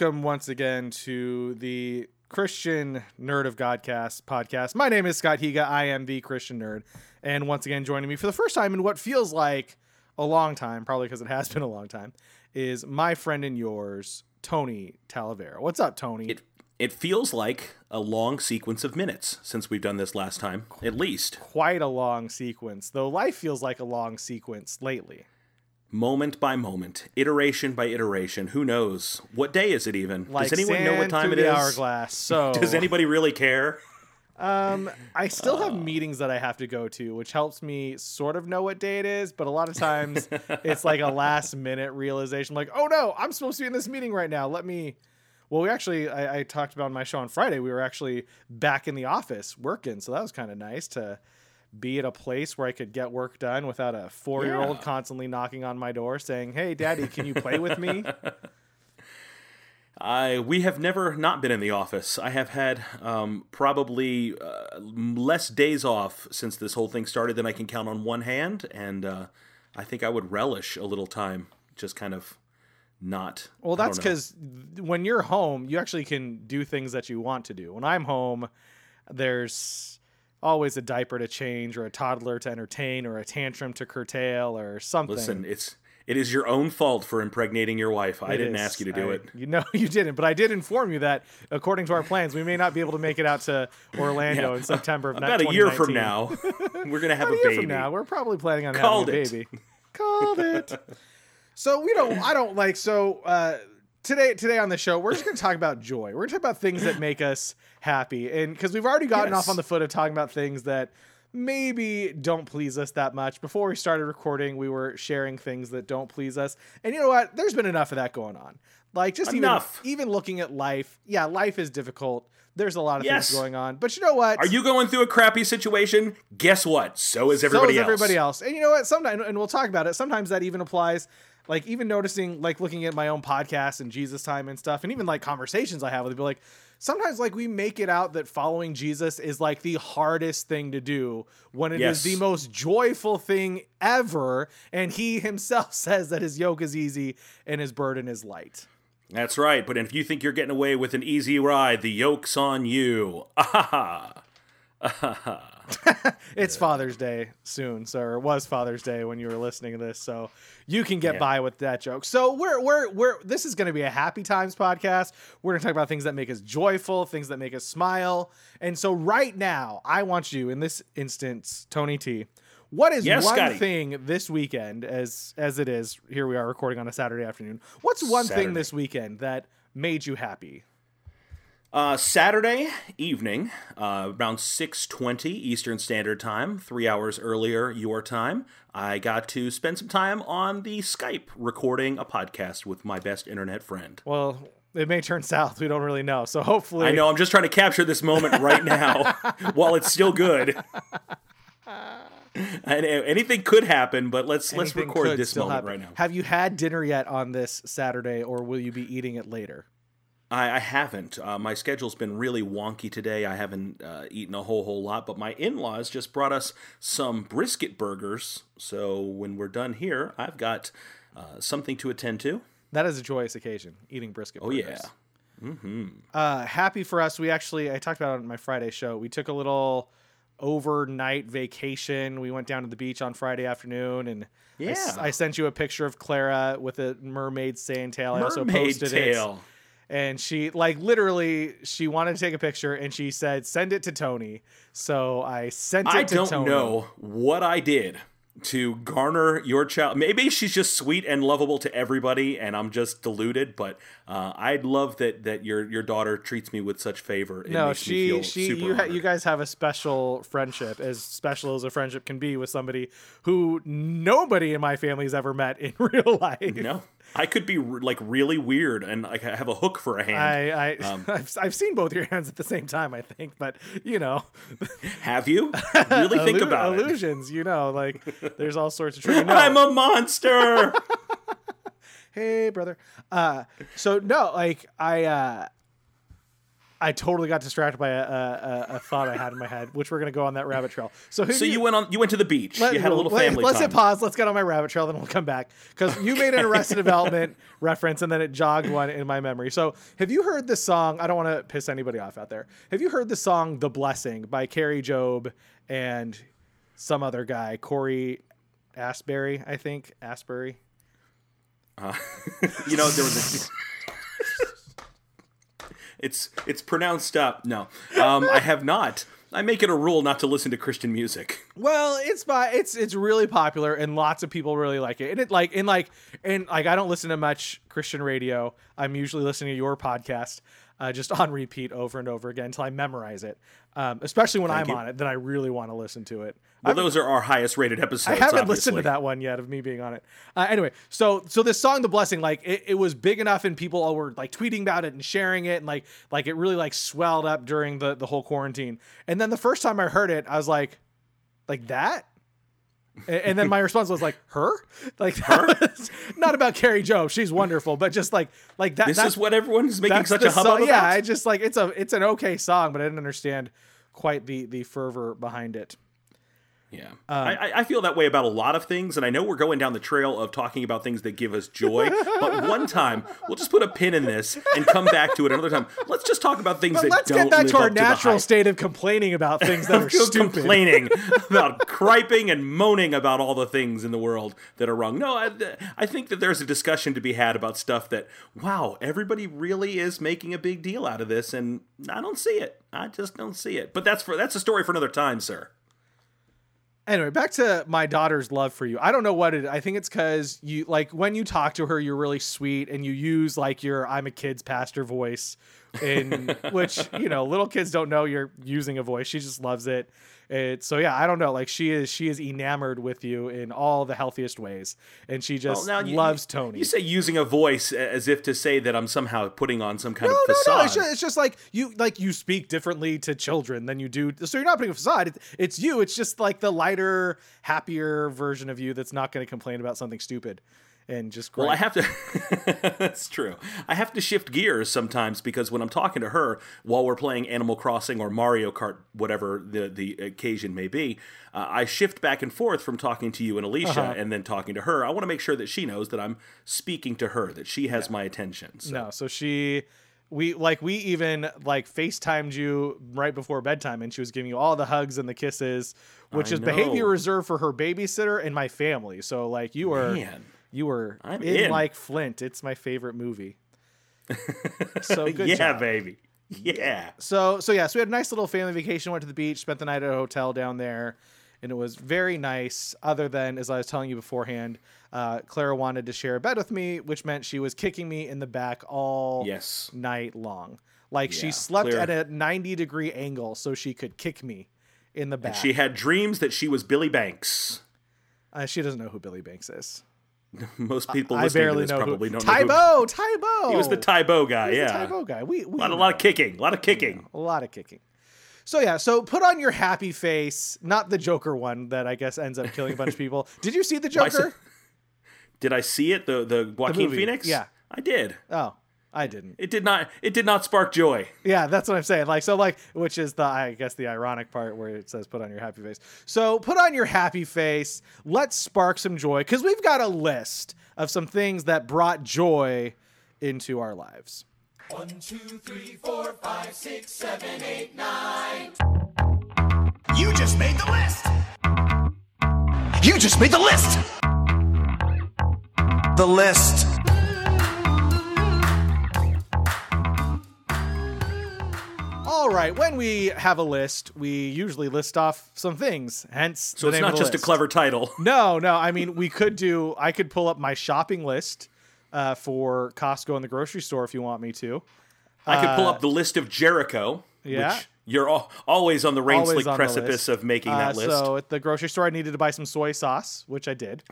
welcome once again to the Christian Nerd of Godcast podcast. My name is Scott Higa. I am the Christian Nerd. And once again, joining me for the first time in what feels like a long time, probably because it has been a long time, is my friend and yours, Tony Talavera. What's up, Tony? It it feels like a long sequence of minutes since we've done this last time, at least. Quite a long sequence, though life feels like a long sequence lately. Moment by moment, iteration by iteration. Who knows? What day is it even? Like Does anyone know what time it is? Hourglass. So Does anybody really care? Um, I still have meetings that I have to go to, which helps me sort of know what day it is. But a lot of times, it's like a last minute realization, like, oh no, I'm supposed to be in this meeting right now. Let me. Well, we actually, I, I talked about my show on Friday. We were actually back in the office working, so that was kind of nice to be at a place where I could get work done without a four year old Yeah. constantly knocking on my door saying, "Hey, Daddy, can you play with me?" I we have never not been in the office. I have had um, probably uh, less days off since this whole thing started than I can count on one hand, and uh, I think I would relish a little time just kind of not. Well, that's because when you're home, you actually can do things that you want to do. When I'm home, there's always a diaper to change, or a toddler to entertain, or a tantrum to curtail, or something. Listen, it's it is your own fault for impregnating your wife. I It didn't is. ask you to do I- it. You know, you didn't, but I did inform you that according to our plans, we may not be able to make it out to Orlando Yeah. in September of About a year from now, we're gonna have a a year baby. from now, we're probably planning on Called having a it. baby. Called it. So we don't. I don't like. So uh, today, today on the show, we're just going to talk about joy. We're going to talk about things that make us happy, and because we've already gotten Yes. off on the foot of talking about things that maybe don't please us that much. Before we started recording, we were sharing things that don't please us, and you know what? There's been enough of that going on. Like just Enough. even even looking at life. Yeah, life is difficult. There's a lot of Yes. things going on, but you know what? Are you going through a crappy situation? Guess what? So is everybody so is else. everybody else. And you know what? Sometimes, and we'll talk about it. Sometimes that even applies. Like even noticing, like looking at my own podcast and Jesus time and stuff, and even like conversations I have with people. Like sometimes, like we make it out that following Jesus is like the hardest thing to do when it is Yes. the most joyful thing ever. And He Himself says that His yoke is easy and His burden is light. That's right. But if you think you're getting away with an easy ride, the yoke's on you. Ah, It's Father's Day soon, so it was Father's Day when you were listening to this, so you can get Yeah. by with that joke. So we're we're we're this is going to be a happy times podcast. We're going to talk about things that make us joyful, things that make us smile. And so right now, I want you in this instance, Tony T. What is Yes, one Scotty. thing this weekend, as as it is here we are recording on a Saturday afternoon? What's one thing this weekend that made you happy? Uh, Saturday evening, uh, around 6.20 Eastern Standard Time, three hours earlier your time, I got to spend some time on the Skype recording a podcast with my best internet friend. Well, it may turn south. We don't really know. So hopefully, I know, I'm just trying to capture this moment right now while it's still good. And anything could happen, but let's let's record this moment happen. right now. Have you had dinner yet on this Saturday, or will you be eating it later? I, I haven't. Uh, my schedule's been really wonky today. I haven't uh, eaten a whole whole lot, but my in-laws just brought us some brisket burgers. So when we're done here, I've got uh, something to attend to. That is a joyous occasion, eating brisket. Oh burgers. yeah, Uh, happy for us. We actually, I talked about it on my Friday show. We took a little overnight vacation. We went down to the beach on Friday afternoon, and Yeah. I, sent you a picture of Clara with a mermaid sand tail. I also posted tail. it, and she like literally she wanted to take a picture, and she said, "Send it to Tony." So I sent it I to don't know what I did to garner your child. Maybe she's just sweet and lovable to everybody, and I'm just deluded. But uh, I'd love that that your your daughter treats me with such favor. It No, makes me she she you ha- you guys have a special friendship, as special as a friendship can be with somebody who nobody in my family has ever met in real life. No, I could be r- like really weird and like have a hook for a hand. I, I Um, I've, I've seen both your hands at the same time, I think, but you know, have you? Really think illu- about it. illusions. You know, like there's all sorts of tricks. No, I'm a monster. hey brother. Uh, so no, like I uh, I totally got distracted by a, a, a thought I had in my head, which we're gonna go on that rabbit trail. So, who So you went on. You went to the beach. let- you had a little let- family Let's time. hit pause. Let's get on my rabbit trail, then we'll come back because you made an Arrested Development reference, and then it jogged one in my memory. So, have you heard this song? I don't want to piss anybody off out there. Have you heard the song "The Blessing" by Kari Jobe and some other guy, Cory Asbury? I think Asbury. Uh, you know, there was a. it's it's pronounced up. No, um, I have not. I make it a rule not to listen to Christian music. Well, it's by it's it's really popular and lots of people really like it. And it like in like and like I don't listen to much Christian radio. I'm usually listening to your podcast uh, just on repeat over and over again until I memorize it. Um, especially when I'm you. on it, then I really want to listen to it. Well, those are our highest rated episodes. I haven't obviously. listened to that one yet of me being on it. Uh, anyway, so so this song, "The Blessing," like it, it was big enough, and people all were like tweeting about it and sharing it, and like like it really like swelled up during the the whole quarantine. And then the first time I heard it, I was like, like that. And then my response was like, "Her, like her? not about Kari Jobe. She's wonderful, but just like like that. This that's, is what everyone's making such a hubbub song. Yeah. I just like it's a it's an okay song, but I didn't understand quite the the fervor behind it. Yeah, Um, I, I- I feel that way about a lot of things, and I know we're going down the trail of talking about things that give us joy. but one time, we'll just put a pin in this and come back to it another time. Let's just talk about things But that let's don't get back live to our natural hype. state of complaining about things that are I'm stupid. complaining about griping and moaning about all the things in the world that are wrong. No, I, I think that there's a discussion to be had about stuff that, wow, everybody really is making a big deal out of this, and I don't see it. I just don't see it. But that's for that's a story for another time, sir. Anyway, back to my daughter's love for you. I don't know what it. I think it's because you like when you talk to her, you're really sweet, and you use like your "I'm a kid's pastor" voice, in which you know little kids don't know you're using a voice. She just loves it. It so yeah, I don't know. Like she is, she is enamored with you in all the healthiest ways, and she just Well, you- loves Tony. You say using a voice as if to say that I'm somehow putting on some kind No, of no, facade. no. It's just, it's just like you like you speak differently to children than you do. So you're not putting a facade. It's, it's you. It's just like the lighter, happier version of you that's not going to complain about something stupid and just great. Well, I have to. that's true. I have to shift gears sometimes because when I'm talking to her while we're playing Animal Crossing or Mario Kart, whatever the the occasion may be, uh, I shift back and forth from talking to you and Alicia Uh-huh. and then talking to her. I want to make sure that she knows that I'm speaking to her, that she has my attention. So. no. So she. We like we even like FaceTimed you right before bedtime and she was giving you all the hugs and the kisses, which I is behavior reserved for her babysitter and my family. So like you were Man. You were I'm in, in. like Flint. It's my favorite movie. So good yeah, job. baby. Yeah. So so yeah, so we had a nice little family vacation. Went to the beach, spent the night at a hotel down there, and it was very nice. Other than as I was telling you beforehand, uh, Clara wanted to share a bed with me, which meant she was kicking me in the back all Yes. night long. Like she slept Clara- at a ninety degree angle so she could kick me in the back. She had dreams that she was Billy Blanks. uh, she doesn't know who Billy Blanks is. Most people I listening to barely this know probably who. don't know. Tae Bo, Tybo. he was the Tae Bo guy. He's the yeah. Tae Bo guy. We, we A lot, a lot of kicking. A lot of kicking. a lot of kicking. So yeah, so put on your happy face, not the Joker one that I guess ends up killing a bunch of people. Did you see the Joker? Did I see it? The the Joaquin movie, Phoenix? yeah. I did. Oh, I didn't. It did not. It did not spark joy. Yeah, that's what I'm saying. Like so, like which is the I guess the ironic part where it says put on your happy face. So put on your happy face. Let's spark some joy because we've got a list of some things that brought joy into our lives. One, two, three, four, five, six, seven, eight, nine. You just made the list. You just made the list. The list. All right, when we have a list, we usually list off some things. Hence, So it's not just a clever title. No, no. I mean, we could do. I could pull up my shopping list uh, for Costco and the grocery store if you want me to. I could pull up the list of Jericho. yeah. Which you're al- always on the rain slick precipice of making Uh, that list. So at the grocery store, I needed to buy some soy sauce, which I did.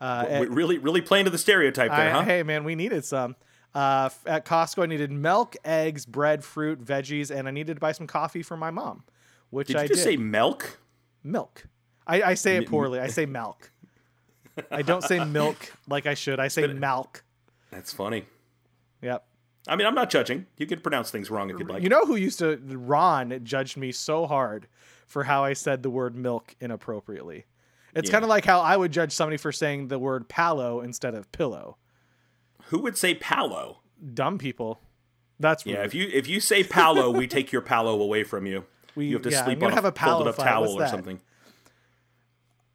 Uh, W- really, really playing to the stereotype there, I- huh? Hey, man, we needed some. Uh, at Costco, I needed milk, eggs, bread, fruit, veggies, and I needed to buy some coffee for my mom, which Did I did. say milk? milk. I, I say it poorly. I say milk. I don't say milk like I should. I say milk. That's funny. Yep. I mean, I'm not judging. You can pronounce things wrong if you'd like. You know who used to Ron judged me so hard for how I said the word milk inappropriately. It's Yeah. kind of like how I would judge somebody for saying the word palo instead of pillow. Who would say palo? Dumb people. That's Yeah, if you if you say palo, we take your palo away from you. We- you have to yeah, sleep on have a, a palo folded up towel or something.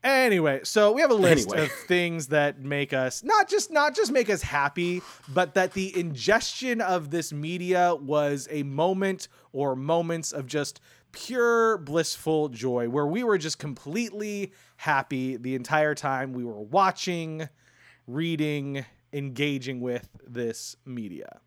Anyway, so we have a list Anyway. of things that make us not just not just make us happy, but that the ingestion of this media was a moment or moments of just pure blissful joy where we were just completely happy the entire time we were watching, reading, engaging with this media.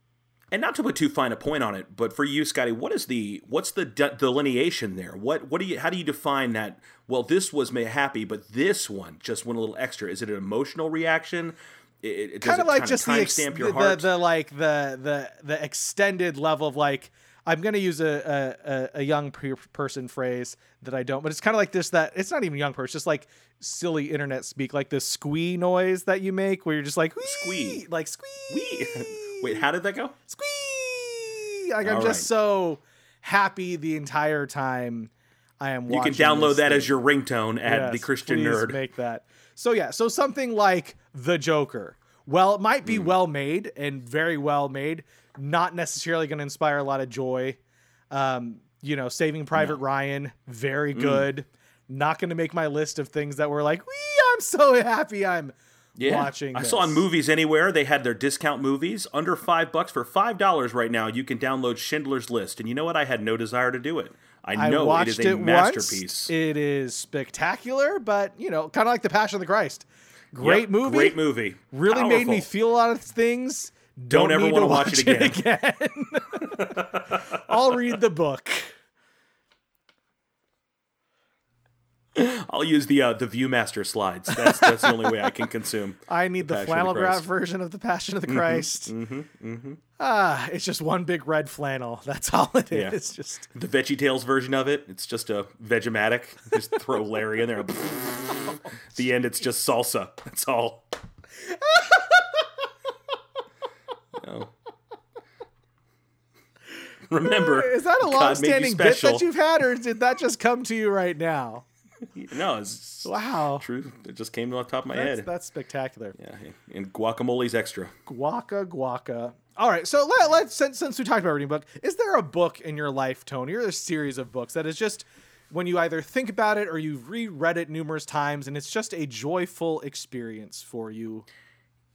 And not to put too fine a point on it, but for you, Scotty, what is the what's the de- delineation there? What what do you how do you define that? Well, this was me happy, but this one just went a little extra. Is it an emotional reaction? It, it, kind of like just the, ex- the, your the heart? the like the the the extended level of like I'm gonna use a a, a- young pe- person phrase that I don't, but it's kind of like this that it's not even young person, it's just like silly internet speak, like the squee noise that you make where you're just like Squee. squee, like squee, Wee. Wait, how did that go? squee. Like I'm just so happy the entire time I am. You can download that thing. as your ringtone at Yes, the Christian Nerd. Make that. So yeah, so something like the Joker. Well, it might Hmm. be well made and very well made, not necessarily going to inspire a lot of joy. Um, you know, Saving Private Ryan, very Hmm. good. Not going to make my list of things that were like, "Wee, I'm so happy I'm yeah. watching." I saw on. Movies Anywhere they had their discount movies under five bucks for five dollars right now. You can download Schindler's List, and you know what? I had no desire to do it. I I know it watched is a it masterpiece. once. It is spectacular, but you know, kind of like The Passion of the Christ. Great Yep, movie. Great movie. Really made me feel a lot of things. Don't ever wanna to watch it again. I'll read the book. I'll use the uh, the ViewMaster slides. That's that's the only way I can consume. I need the, the flannel graph version of the Passion of the Christ. Mm-hmm. Ah, it's just one big red flannel. That's all it is. Yeah. It's just The Veggie Tales version of it, it's just a Vegematic. Just throw Larry in there. the end, it's just salsa. That's all. No. Remember, is that a God made you long-standing bit that you've had, or did that just come to you right now? No, it's Wow, true. It just came to the top of my that's, head. that's spectacular. Yeah, and guacamole's extra. Guaca guaca. All right, so let, let's since, since we talked about reading a book, is there a book in your life, Tony, or a series of books that is just when you either think about it or you've reread it numerous times and it's just a joyful experience for you?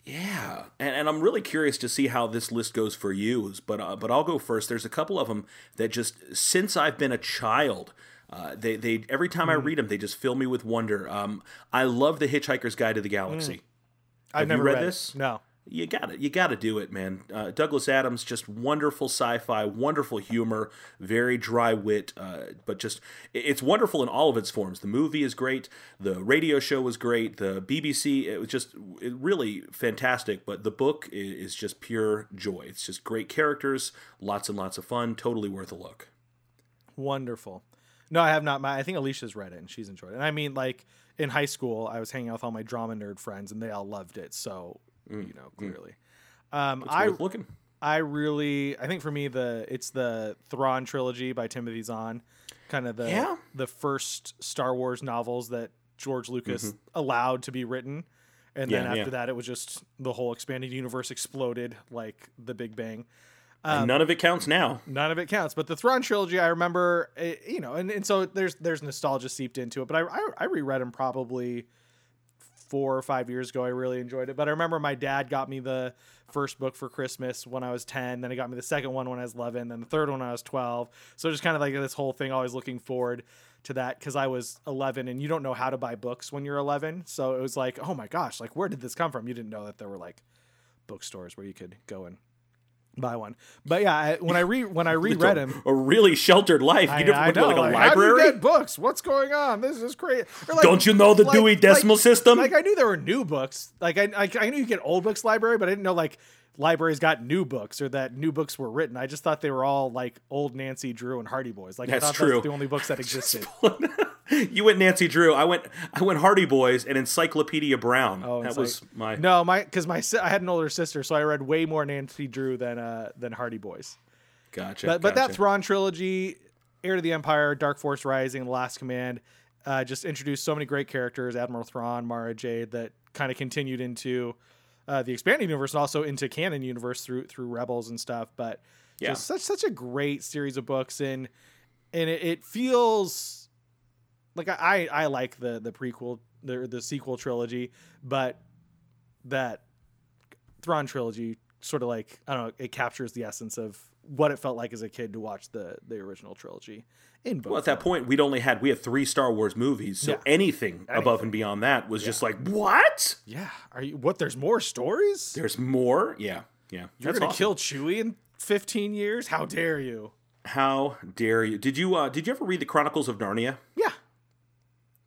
Yeah, and, and I'm really curious to see how this list goes for you. But uh, but I'll go first. There's a couple of them that just since I've been a child, uh, they they every time Hmm. I read them, they just fill me with wonder. Um, I love the Hitchhiker's Guide to the Galaxy. I've you never read it. this? No. You got it. You got to do it, man. Uh, Douglas Adams, just wonderful sci-fi, wonderful humor, very dry wit, uh, but just it's wonderful in all of its forms. The movie is great. The radio show was great. The BBC, it was just it really fantastic. But the book i- is just pure joy. It's just great characters, lots and lots of fun. Totally worth a look. Wonderful. No, I have not. My I think Alicia's read it and she's enjoyed it. And I mean, like in high school, I was hanging out with all my drama nerd friends and they all loved it. So you know, clearly. Um, It's I looking. I really I think for me the it's the Thrawn trilogy by Timothy Zahn, kind of the Yeah. the first Star Wars novels that George Lucas allowed to be written. And then Mm-hmm. Yeah, after yeah. that it was just the whole expanded universe exploded like the Big Bang. and none of it counts now. None of it counts. But the Thrawn trilogy, I remember, eh, you know, and, and so there's there's nostalgia seeped into it. But I, I I reread them probably four or five years ago. I really enjoyed it. But I remember my dad got me the first book for Christmas when I was ten. Then he got me the second one when I was eleven. Then the third one when I was twelve. So just kind of like this whole thing, always looking forward to that because I was 11 and you don't know how to buy books when you're 11. So it was like, oh my gosh, like where did this come from? You didn't know that there were like bookstores where you could go and buy one. But yeah, I, when I re when I reread a- him, A really sheltered life. I, You never I went to know, like a like, how do you library. get books? What's going on? This is crazy. Like- Don't you know the like- Dewey Decimal System? Like I knew there were new books. Like I, I I knew you get old books library, but I didn't know like libraries got new books or that new books were written. I just thought they were all like old Nancy Drew and Hardy Boys. Like That's I thought true. that's the only books that existed. You went Nancy Drew. I went I went Hardy Boys and Encyclopedia Brown. Oh, that was like- my No, my because my I had an older sister, so I read way more Nancy Drew than uh than Hardy Boys. gotcha. But but that. Thrawn trilogy, Heir to the Empire, Dark Force Rising, The Last Command, uh, just introduced so many great characters: Admiral Thrawn, Mara Jade, that kind of continued into uh, the expanding universe and also into canon universe through through Rebels and stuff. But Yeah. just such such a great series of books, and and it, it feels like I I like the the prequel the the sequel trilogy, but that Thrawn trilogy sort of like I don't know, it captures the essence of what it felt like as a kid to watch the the original trilogy in book. Well, at that point, we'd only had we had three Star Wars movies, so Yeah. anything, above and beyond that was just like what? yeah, are you what? There's more stories. There's more. Yeah, yeah. You're That's gonna awesome. kill Chewie in 15 years? How dare you? How dare you? Did you uh, did you ever read the Chronicles of Narnia? Yeah,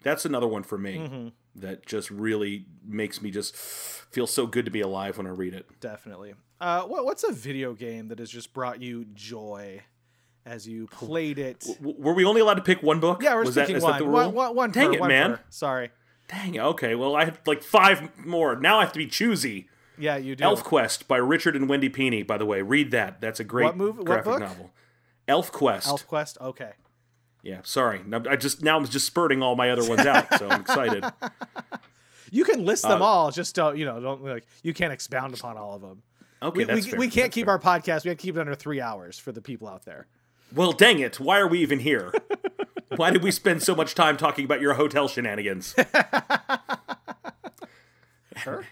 That's another one for me Mm-hmm. that just really makes me just feel so good to be alive when I read it. definitely. Uh, what what's a video game that has just brought you joy as you played it? W- were we only allowed to pick one book? Yeah, we're Was that, picking is one. that the One, rule? one, one Dang per, it, one man. per. Sorry. Dang. Okay. Well, I have like five more. Now I have to be choosy. Yeah, you do. Elf Quest by Richard and Wendy Pini. By the way, read that. That's a great What movie- what graphic book? novel. Elf Quest. Elf Quest. Okay. Yeah. Sorry. Now- I just now I'm just spurting all my other ones out, so I'm excited. You can list them Uh, all. Just don't you know? Don't like you can't expound upon all of them. Okay, we, that's we, fair. we can't That's keep fair. our podcast. We have to keep it under three hours for the people out there. Well, dang it! Why are we even here? Why did we spend so much time talking about your hotel shenanigans?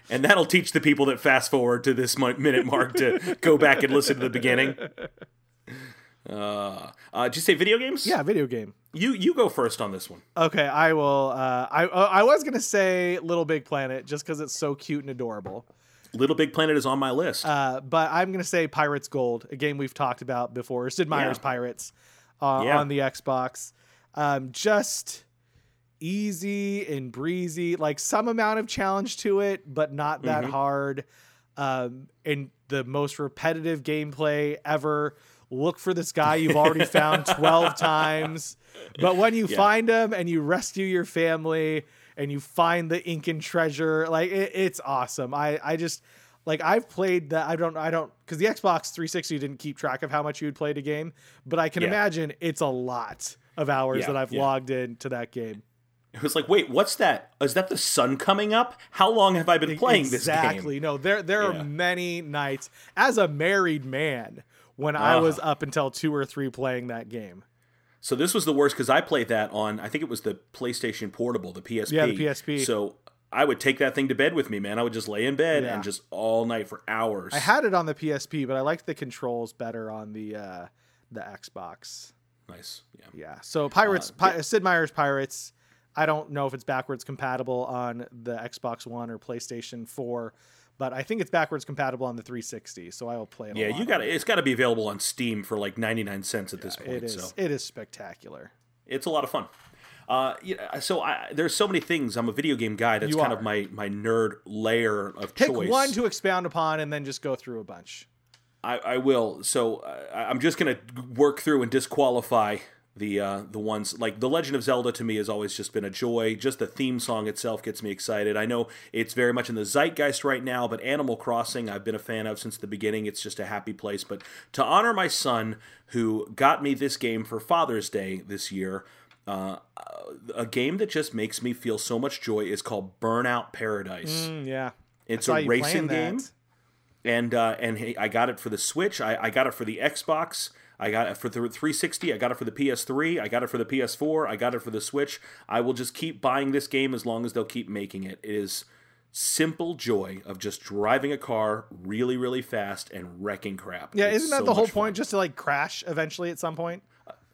And that'll teach the people that fast forward to this minute mark to go back and listen to the beginning. Uh, uh, did you say video games? Yeah, video game. You you go first on this one. Okay, I will. Uh, I uh, I was gonna say Little Big Planet just because it's so cute and adorable. Little Big Planet is on my list. Uh, but I'm gonna say Pirates Gold, a game we've talked about before. Sid Meier's Yeah. Pirates uh, Yeah. on the Xbox. Um, just easy and breezy, like some amount of challenge to it, but not that Mm-hmm. hard. Um, and the most repetitive gameplay ever. Look for this guy you've already found 12 times. But when you Yeah. find him and you rescue your family and you find the Incan treasure, like it, it's awesome. I, I just like I've played that. I don't, I don't, because the Xbox 360 didn't keep track of how much you had played a game, but I can Yeah. imagine it's a lot of hours Yeah, that I've logged into that game. it was like, wait, what's that? Is that the sun coming up? How long have I been playing this game? exactly. No, there there Yeah. are many nights as a married man when I Ah. was up until two or three playing that game. So this was the worst because I played that on I think it was the PlayStation Portable, the PSP. Yeah, the PSP. So I would take that thing to bed with me, man. I would just lay in bed Yeah. and just all night for hours. I had it on the PSP, but I liked the controls better on the uh, the Xbox. nice. Yeah. Yeah. So Pirates, Uh, Pi- Sid Meier's Pirates. I don't know if it's backwards compatible on the Xbox One or PlayStation 4, but I think it's backwards compatible on the 360. So I will play it. Yeah, you got it. It's got to be available on Steam for like 99 cents at this point. It is. So It is spectacular. it's a lot of fun. Uh, yeah, so I, there's so many things. I'm a video game guy. That's You kind are. of my my nerd layer of Pick choice. one to expound upon, and then just go through a bunch. I, I will. So uh, I'm just gonna work through and disqualify the uh, the ones like the Legend of Zelda. To me, has always just been a joy. Just the theme song itself gets me excited. I know it's very much in the zeitgeist right now, but Animal Crossing I've been a fan of since the beginning. It's just a happy place. But to honor my son who got me this game for Father's Day this year. Uh, a game that just makes me feel so much joy is called Burnout Paradise. Mm, yeah. It's a racing game that. And uh, and hey, I got it for the Switch. I, I got it for the Xbox. I got it for the 360. I got it for the PS3. I got it for the PS4. I got it for the Switch. I will just keep buying this game as long as they'll keep making it. It is simple joy of just driving a car really, really fast and wrecking crap. Yeah, It's isn't that so the whole much fun. point? Just to like crash eventually at some point.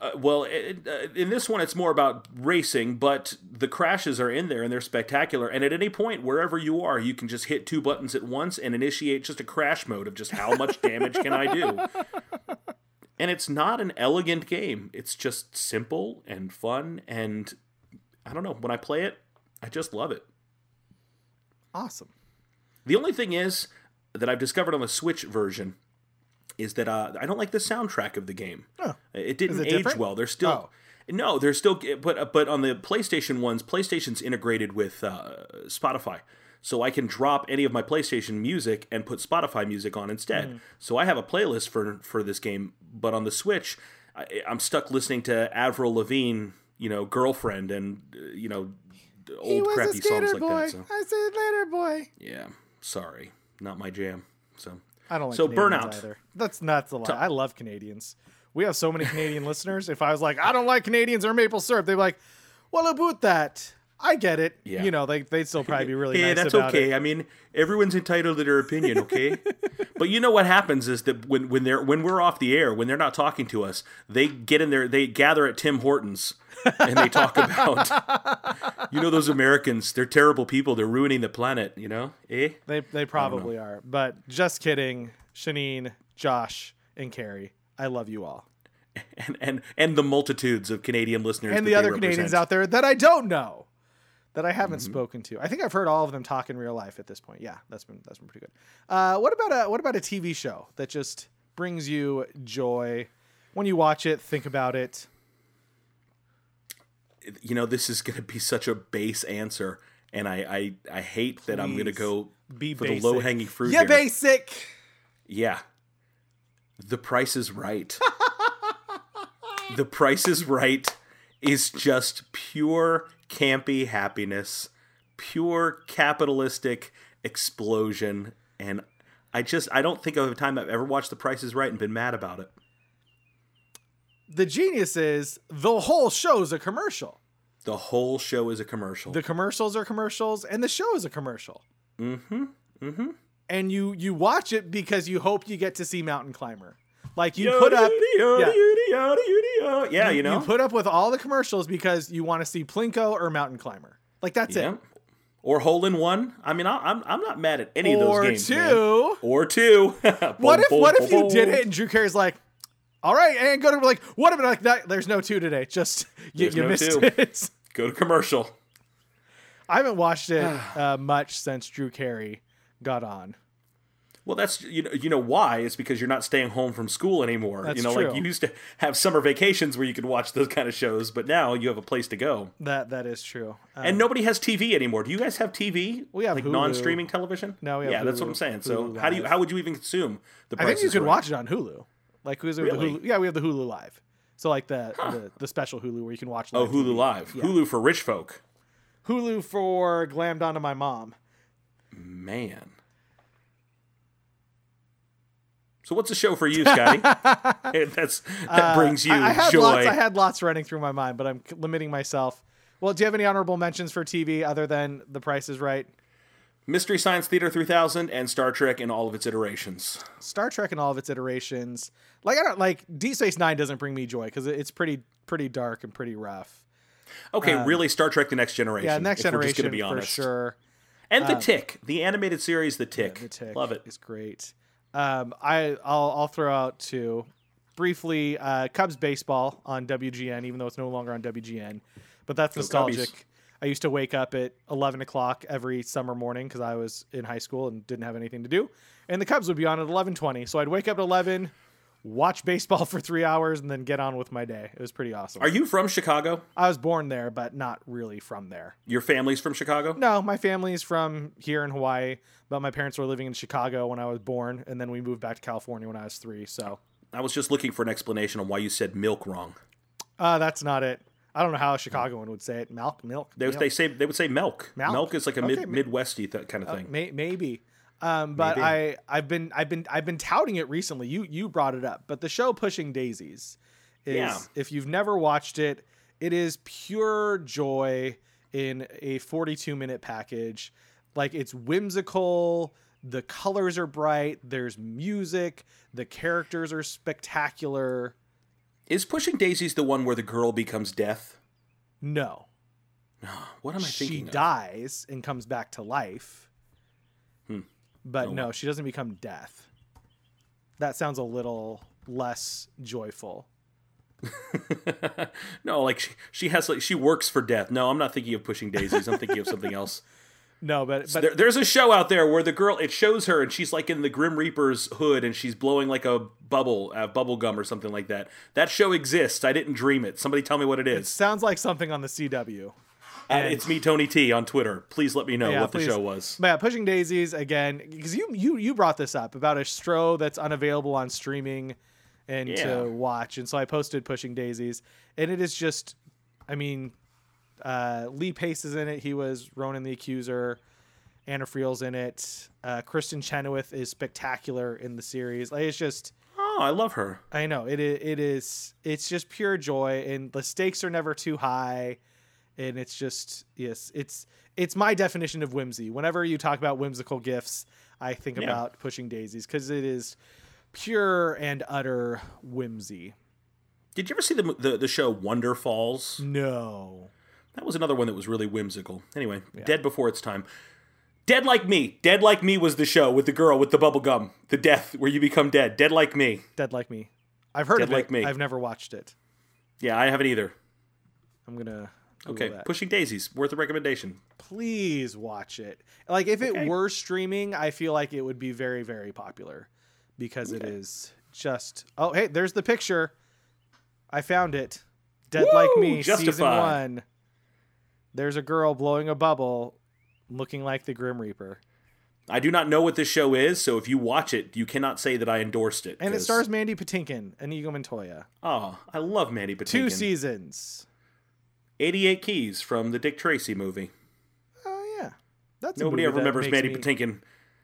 Uh, well, it, uh, in this one, it's more about racing, but the crashes are in there and they're spectacular. And at any point, wherever you are, you can just hit two buttons at once and initiate just a crash mode of just how much damage can I do. And it's not an elegant game. It's just simple and fun. And I don't know, when I play it, I just love it. Awesome. The only thing is that I've discovered on the Switch version is that uh, I don't like the soundtrack of the game. Oh. It didn't it age different? well. There's still. Oh. No, they're still, but but on the PlayStation ones, PlayStation's integrated with uh, Spotify, so I can drop any of my PlayStation music and put Spotify music on instead. Mm. So I have a playlist for for this game, but on the Switch, I, I'm stuck listening to Avril Lavigne, you know, girlfriend, and uh, you know, old crappy songs like that. So I said later, boy. yeah, sorry, not my jam. So I don't like So Canadians Burnout. either. That's not the lie. I love Canadians. We have so many Canadian listeners. If I was like, I don't like Canadians or maple syrup, they'd be like, Well, about that, I get it. Yeah. You know, they they'd still probably be really yeah, nice that's okay. it. I mean, everyone's entitled to their opinion, okay? but you know what happens is that when when they're when we're off the air, when they're not talking to us, they get in there, they gather at Tim Hortons, and they talk about, you know, those Americans. They're terrible people. They're ruining the planet. You know, eh? They they probably are. But just kidding, Shanine, Josh, and Carrie. I love you all. And and and the multitudes of Canadian listeners And the other Canadians out there that I don't know. That I haven't Mm-hmm. spoken to. I think I've heard all of them talk in real life at this point. Yeah, that's been that's been pretty good. Uh, what about a what about a TV show that just brings you joy when you watch it? Think about it. You know, this is going to be such a base answer, and I I, I hate that I'm going to go Be for basic. the low hanging fruit. Yeah, basic. Yeah. The Price is Right. the Price is Right is just pure campy happiness, pure capitalistic explosion. And I just, I don't think of a time I've ever watched The Price is Right and been mad about it. The genius is the whole show is a commercial. The whole show is a commercial. The commercials are commercials, and the show is a commercial. Mm-hmm. Mm-hmm. And you you watch it because you hope you get to see Mountain Climber. Like you put up, yeah, yeah, you know, you put up with all the commercials because you want to see Plinko or Mountain Climber. Like that's yeah. it. Or hole in one. I mean, I'm I'm not mad at any of those games. man. two. Or two. What if what if you did it and Drew Carey's like, all right, and go to like what if like that? There's no two today. Just you, you no missed two. it. Go to commercial. I haven't watched it uh, much since Drew Carey got on. Well, that's you know you know why? It's because you're not staying home from school anymore. That's you know, like you used to have summer vacations where you could watch those kind of shows, but now you have a place to go. That that is true. Uh, And nobody has TV anymore. Do you guys have TV? We have like Hulu. non-streaming television. No, we have yeah, that's what I'm saying. So Hulu how do you how would you even consume the? I think you is could Right? watch it on Hulu. Like who's with the Hulu? Yeah, we have the Hulu Live. So like the the, the special Hulu where you can watch. Oh, Hulu TV. Live. Hulu for rich folk. Hulu for glammed onto my mom. Man. So what's the show for you, Scotty? That's that brings you Uh, I, I had joy. lots. I had lots running through my mind, but I'm limiting myself. Well, do you have any honorable mentions for TV other than The Price is Right? Mystery Science Theater 3000 and Star Trek in all of its iterations. Star Trek in all of its iterations. Like I don't like Deep Space Nine doesn't bring me joy because it's pretty pretty dark and pretty rough. Okay, really, Star Trek: The Next Generation. Yeah, next Generation. we're just generation gonna be for honest. sure. And The Tick, the animated series, The Tick. The Tick Love it. it. is great. Um, I I'll I'll throw out two briefly. Uh, Cubs baseball on WGN, even though it's no longer on WGN, but that's nostalgic. I used to wake up at eleven o'clock every summer morning because I was in high school and didn't have anything to do, and the Cubs would be on at eleven twenty. So I'd wake up at eleven, watch baseball for three hours, and then get on with my day. It was pretty awesome. Are you from Chicago? I was born there, but not really from there. Your family's from Chicago? No, my family's from here in Hawaii, but my parents were living in Chicago when I was born, and then we moved back to California when I was three. So I was just looking for an explanation on why you said milk wrong. uh, that's not it. I don't know how a Chicagoan would say it. Milk, milk. They, milk. they say they would say milk. Milk? milk is like a Okay, mid Midwesty th- kind of thing. May, maybe. Um, but Maybe. I I've been I've been I've been touting it recently. You you brought it up, but the show Pushing Daisies is Yeah. if you've never watched it, it is pure joy in a 42 minute package. Like it's whimsical, the colors are bright, there's music, the characters are spectacular. Is Pushing Daisies the one where the girl becomes death? No. What am I she thinking of? dies and comes back to life. Hmm. But no, she doesn't become death. That sounds a little less joyful. no, like she, she has like she works for death. No, I'm not thinking of Pushing Daisies. I'm thinking of something else. No, but but There, there's a show out there where the girl it shows her and she's like in the Grim Reaper's hood and she's blowing like a bubble, uh, bubble gum or something like that. That show exists. I didn't dream it. Somebody tell me what it it is. sounds like something on the CW. And it's me, Tony T, on Twitter. Please let me know Yeah, what please. the show was. But yeah, pushing daisies again because you you you brought this up about a stro that's unavailable on streaming and Yeah. to watch, and so I posted pushing daisies, and it is just, I mean, uh, Lee Pace is in it. He was Ronan the Accuser. Anna Friel's in it. Uh, Kristin Chenoweth is spectacular in the series. Like it's just. Oh, I love her. I know it. It is. It's just pure joy, and the stakes are never too high, and it's just yes. It's it's my definition of whimsy. Whenever you talk about whimsical gifts, I think Yeah. about pushing daisies because it is pure and utter whimsy. Did you ever see the, the the show Wonder Falls? No, That was another one that was really whimsical. Anyway, Dead Before Its Time. Dead Like Me. Dead Like Me was the show with the girl with the bubble gum. The death where you become dead. Dead Like Me. dead like me. I've heard Dead of it. Like Me. I've never watched it. Yeah, I haven't either. I'm gonna. Google Okay, that. Pushing Daisies. Worth a recommendation. please watch it. Like if it were streaming, I feel like it would be very very popular because it Okay. is just Oh, hey, there's the picture. I found it. Dead Like Woo! Me season Justified. 1. There's a girl blowing a bubble looking like the Grim Reaper. I do not know what this show is, so if you watch it, you cannot say that I endorsed it. And it stars Mandy Patinkin and Inigo Montoya. Oh, I love Mandy Patinkin. Two seasons. 88 Keys from the Dick Tracy movie. Oh yeah. That's a Nobody ever that remembers Mandy me- Patinkin.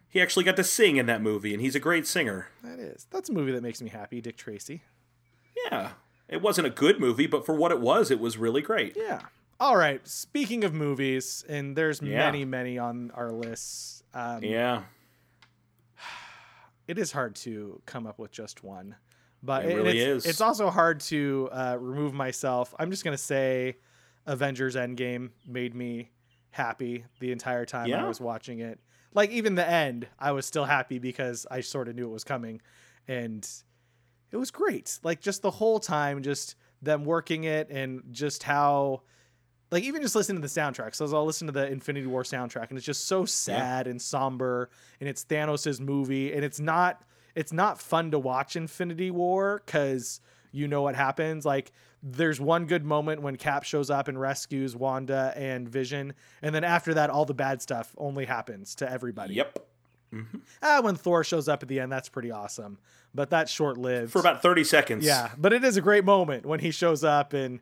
He actually got to sing in that movie, and he's a great singer. That is. That's a movie that makes me happy, Dick Tracy. Yeah. It wasn't a good movie, but for what it was, it was really great. Yeah. All right. Speaking of movies, and there's Yeah. many, many on our lists. Um, Yeah. It is hard to come up with just one, but It really it's, is. It's also hard to uh, remove myself. I'm just gonna say, Avengers Endgame made me happy the entire time I was watching it. Like even the end, I was still happy because I sort of knew it was coming, and it was great. Like just the whole time, just them working it and just how like even just listening to the soundtrack. So I'll listen to the Infinity War soundtrack, and it's just so sad and somber, and it's Thanos' movie, and it's not it's not fun to watch Infinity War because you know what happens. Like there's one good moment when Cap shows up and rescues Wanda and Vision, and then after that, all the bad stuff only happens to everybody. Yep. Ah, when Thor shows up at the end, that's pretty awesome, but that's short lived. For about 30 seconds. Yeah, but it is a great moment when he shows up, and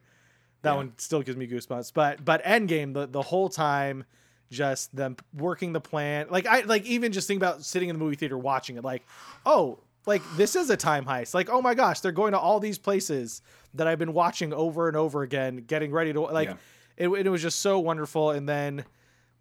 that one still gives me goosebumps. But but Endgame, the the whole time, just them working the plan. Like I like even just think about sitting in the movie theater watching it. Like, oh, like this is a time heist. Like, oh my gosh, they're going to all these places that I've been watching over and over again, getting ready to like. Yeah. It, it was just so wonderful, and then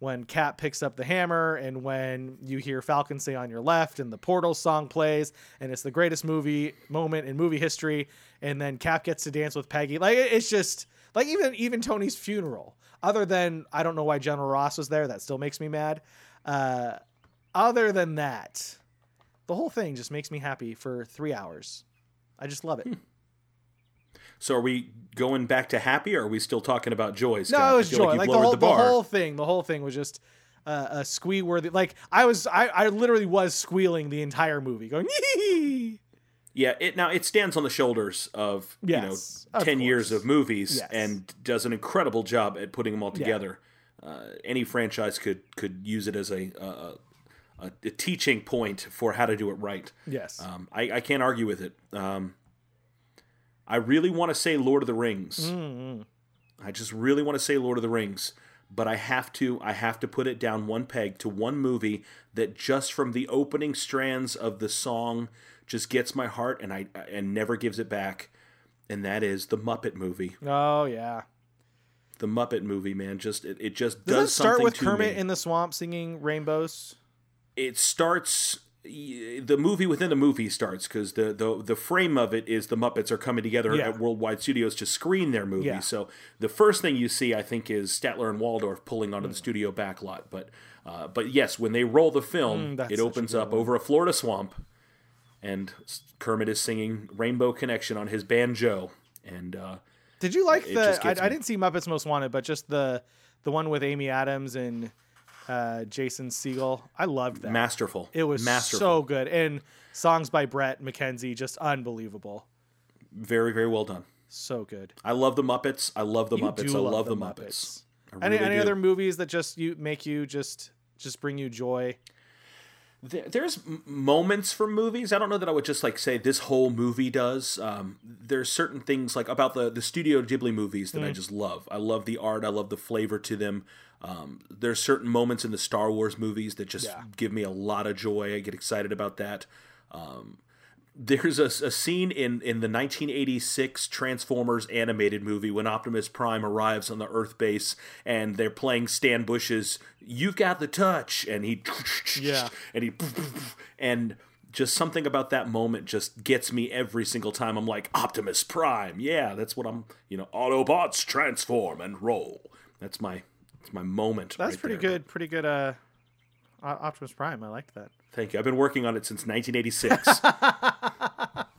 when Cap picks up the hammer and when you hear Falcon say on your left and the Portal song plays and it's the greatest movie moment in movie history and then Cap gets to dance with Peggy. Like it's just like even even Tony's funeral. Other than I don't know why General Ross was there, that still makes me mad. Uh other than that, the whole thing just makes me happy for 3 hours. I just love it. So are we going back to happy, or are we still talking about joy? Scott? No, I it was joy. you've Like, the whole the the, whole thing, the whole thing was just uh, a squee worthy. Like I was, I, I literally was squealing the entire movie, going. "Yee!" Yeah, it now it stands on the shoulders of Yes, you know ten years of movies Yes. and does an incredible job at putting them all together. Uh, any franchise could could use it as a, a, a, a teaching point for how to do it right. Yes. Um, I, I can't argue with it. Um, I really want to say Lord of the Rings. Mm-hmm. I just really want to say Lord of the Rings, but I have to I have to put it down one peg to one movie that just from the opening strands of the song just gets my heart and I and never gives it back, and that is the Muppet movie. oh yeah. The Muppet movie, man, just it, it just Does does, that start with Kermit me. in the swamp singing rainbows? it starts the movie within the movie starts because the, the the frame of it is the Muppets are coming together Yeah. at Worldwide Studios to screen their movie. Yeah. So the first thing you see, I think, is Statler and Waldorf pulling Hmm. onto the studio backlot. But uh, but yes, when they roll the film, Mm, it opens up one. over a Florida swamp, and Kermit is singing Rainbow Connection on his banjo, and uh, Did you like the? I, I didn't see Muppets Most Wanted, but just the the one with Amy Adams and uh, Jason Segel. I loved that. Masterful. it was masterful. so good, and songs by Bret McKenzie just unbelievable. very very well done. So good. I love the Muppets. I love the You Muppets. I love love the the Muppets. I Any really any do. other movies that just you make you just just bring you joy? There- there's moments from movies. I don't know that I would just like say this whole movie does. Um, there's certain things like about the the Studio Ghibli movies that I Mm. just love. I love the art. I love the flavor to them. Um, there's certain moments in the Star Wars movies that just Yeah. give me a lot of joy. I get excited about that. Um, there's a, a scene in, in the 1986 Transformers animated movie when Optimus Prime arrives on the Earth base and they're playing Stan Bush's "You've Got the Touch" and he Yeah. and he and just something about that moment just gets me every single time. I'm like Optimus Prime, yeah, that's what I'm. You know, Autobots transform and roll. That's my that's my moment. That's right pretty there. good. Pretty good. Uh, Optimus Prime. I liked that. Thank you. I've been working on it since 1986.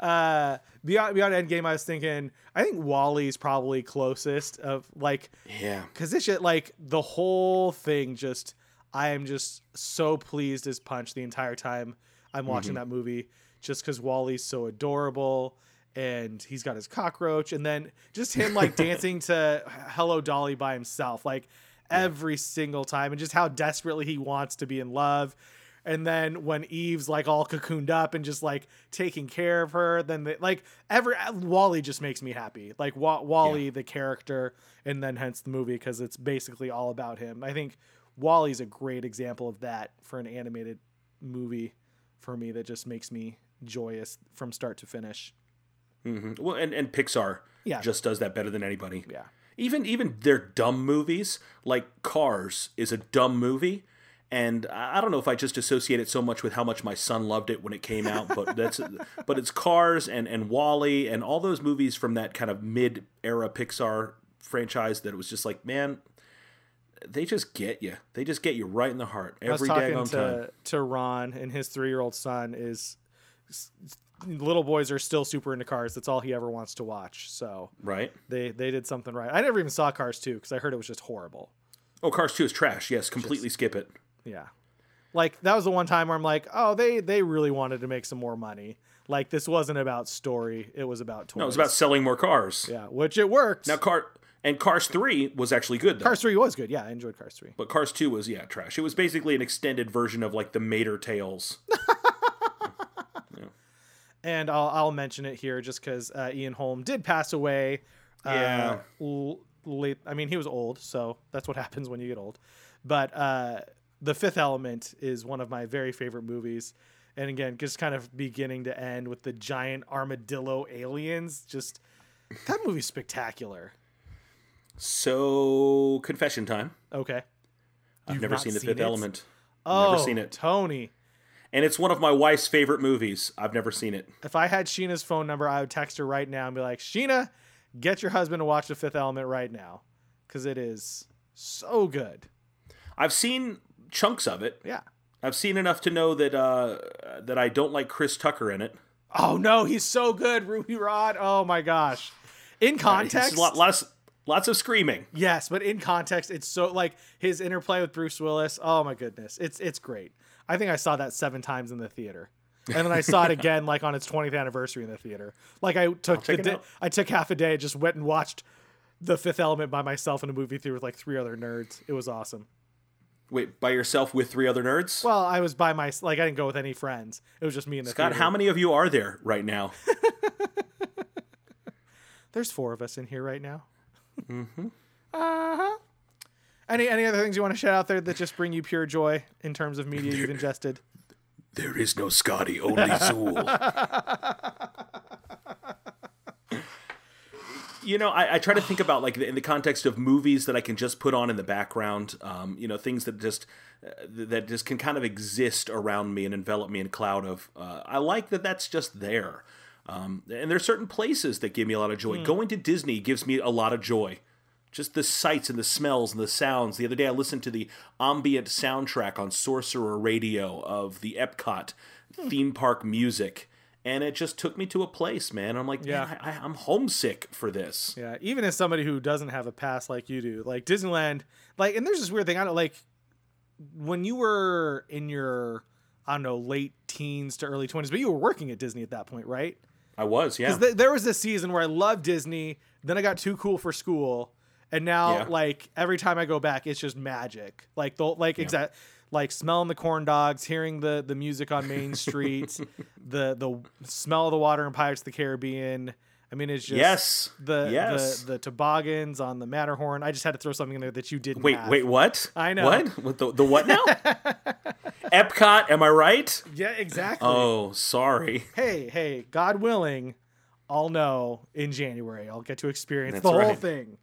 Uh, beyond beyond Endgame, I was thinking. I think WALL-E's probably closest of like yeah. because this shit like the whole thing just i am just so pleased as punch the entire time i'm watching that movie just because WALL-E's so adorable and he's got his cockroach and then just him like dancing to hello dolly by himself like every single time and just how desperately he wants to be in love and then when Eve's like all cocooned up and just like taking care of her, then they, like every uh, WALL-E just makes me happy. Like Wa- WALL-E, the character, and then hence the movie because it's basically all about him. I think WALL-E's a great example of that for an animated movie for me that just makes me joyous from start to finish. Mm-hmm. Well, and, and Pixar Yeah. just does that better than anybody. Yeah. Even even their dumb movies, like Cars, is a dumb movie, and I don't know if I just associate it so much with how much my son loved it when it came out, but that's but it's Cars and and WALL-E and all those movies from that kind of mid era Pixar franchise that it was just like, man, they just get you. They just get you right in the heart I was every talking time. to to Ron and his three year old son is little boys are still super into cars. That's all he ever wants to watch. So Right? they they did something right. I never even saw Cars 2 because I heard it was just horrible. Oh, Cars Two is trash. Yes, completely skip it. Yeah. Like that was the one time where I'm like, oh, they they really wanted to make some more money. Like this wasn't about story; it was about toys. No, it was about selling more cars. yeah, which it worked. Now, Car and Cars Three was actually good. Though. Cars three was good. Yeah, I enjoyed Cars three. But Cars 2 was, yeah, trash. It was basically an extended version of like the Mater Tales. And I'll I'll mention it here just because uh, Ian Holm did pass away. Uh, Yeah. l- late. I mean, he was old, so that's what happens when you get old. But uh, the Fifth Element is one of my very favorite movies. And again, just kind of beginning to end with the giant armadillo aliens. Just that movie's spectacular. So, confession time. Okay. I've You've never seen The Fifth it? Element. Oh, never seen it. Tony. And it's one of my wife's favorite movies. I've never seen it. If I had Sheena's phone number, I would text her right now and be like, Sheena, get your husband to watch The Fifth Element right now. Because it is so good. I've seen chunks of it. Yeah. I've seen enough to know that uh, that I don't like Chris Tucker in it. Oh, no, he's so good, Ruby Rhod. Oh, my gosh. In context, It's lot, lots, lots of screaming. yes, but in context, it's so like his interplay with Bruce Willis. Oh, my goodness. It's, it's great. I think I saw that seven times in the theater. And then I saw it again, like on its 20th anniversary in the theater. Like I took the day. I took half a day, just went and watched The Fifth Element by myself in a movie theater with like three other nerds. It was awesome. Wait, by yourself with three other nerds? Well, I was by my like I didn't go with any friends. It was just me and the God, theater. how many of you are there right now? There's four of us in here right now. Mm-hmm. Uh huh. Any any other things you want to shout out there that just bring you pure joy in terms of media you've ingested? there is no Scotty, only Zuul. you know, I, I try to think about like in the context of movies that I can just put on in the background. Um, you know, things that just uh, that just can kind of exist around me and envelop me in a cloud of. Uh, I like that that's just there. Um, and there's certain places that give me a lot of joy. Going to Disney gives me a lot of joy. Just the sights and the smells and the sounds. The other day I listened to the ambient soundtrack on Sorcerer Radio of the Epcot hmm. theme park music. And it just took me to a place, man. I'm like, Yeah. I, I'm homesick for this. Yeah, even as somebody who doesn't have a past like you do, like Disneyland, like, and there's this weird thing. I don't like. when you were in your I don't know late teens to early twenties, but you were working at Disney at that point, right? I was, yeah. Because th- there was a season where I loved Disney, then I got too cool for school, and now Yeah. like every time I go back, it's just magic. Like the like exact like smelling the corn dogs, hearing the the music on Main Street, the the smell of the water in Pirates of the Caribbean. I mean, it's just yes. the yes. the the toboggans on the Matterhorn. I just had to throw something in there that you didn't. wait, have. wait, what? I know. What? What the, the what now? Epcot, am I right? Yeah, exactly. Oh, sorry. Hey, hey, God willing, I'll know in January. I'll get to experience That's the whole right. thing.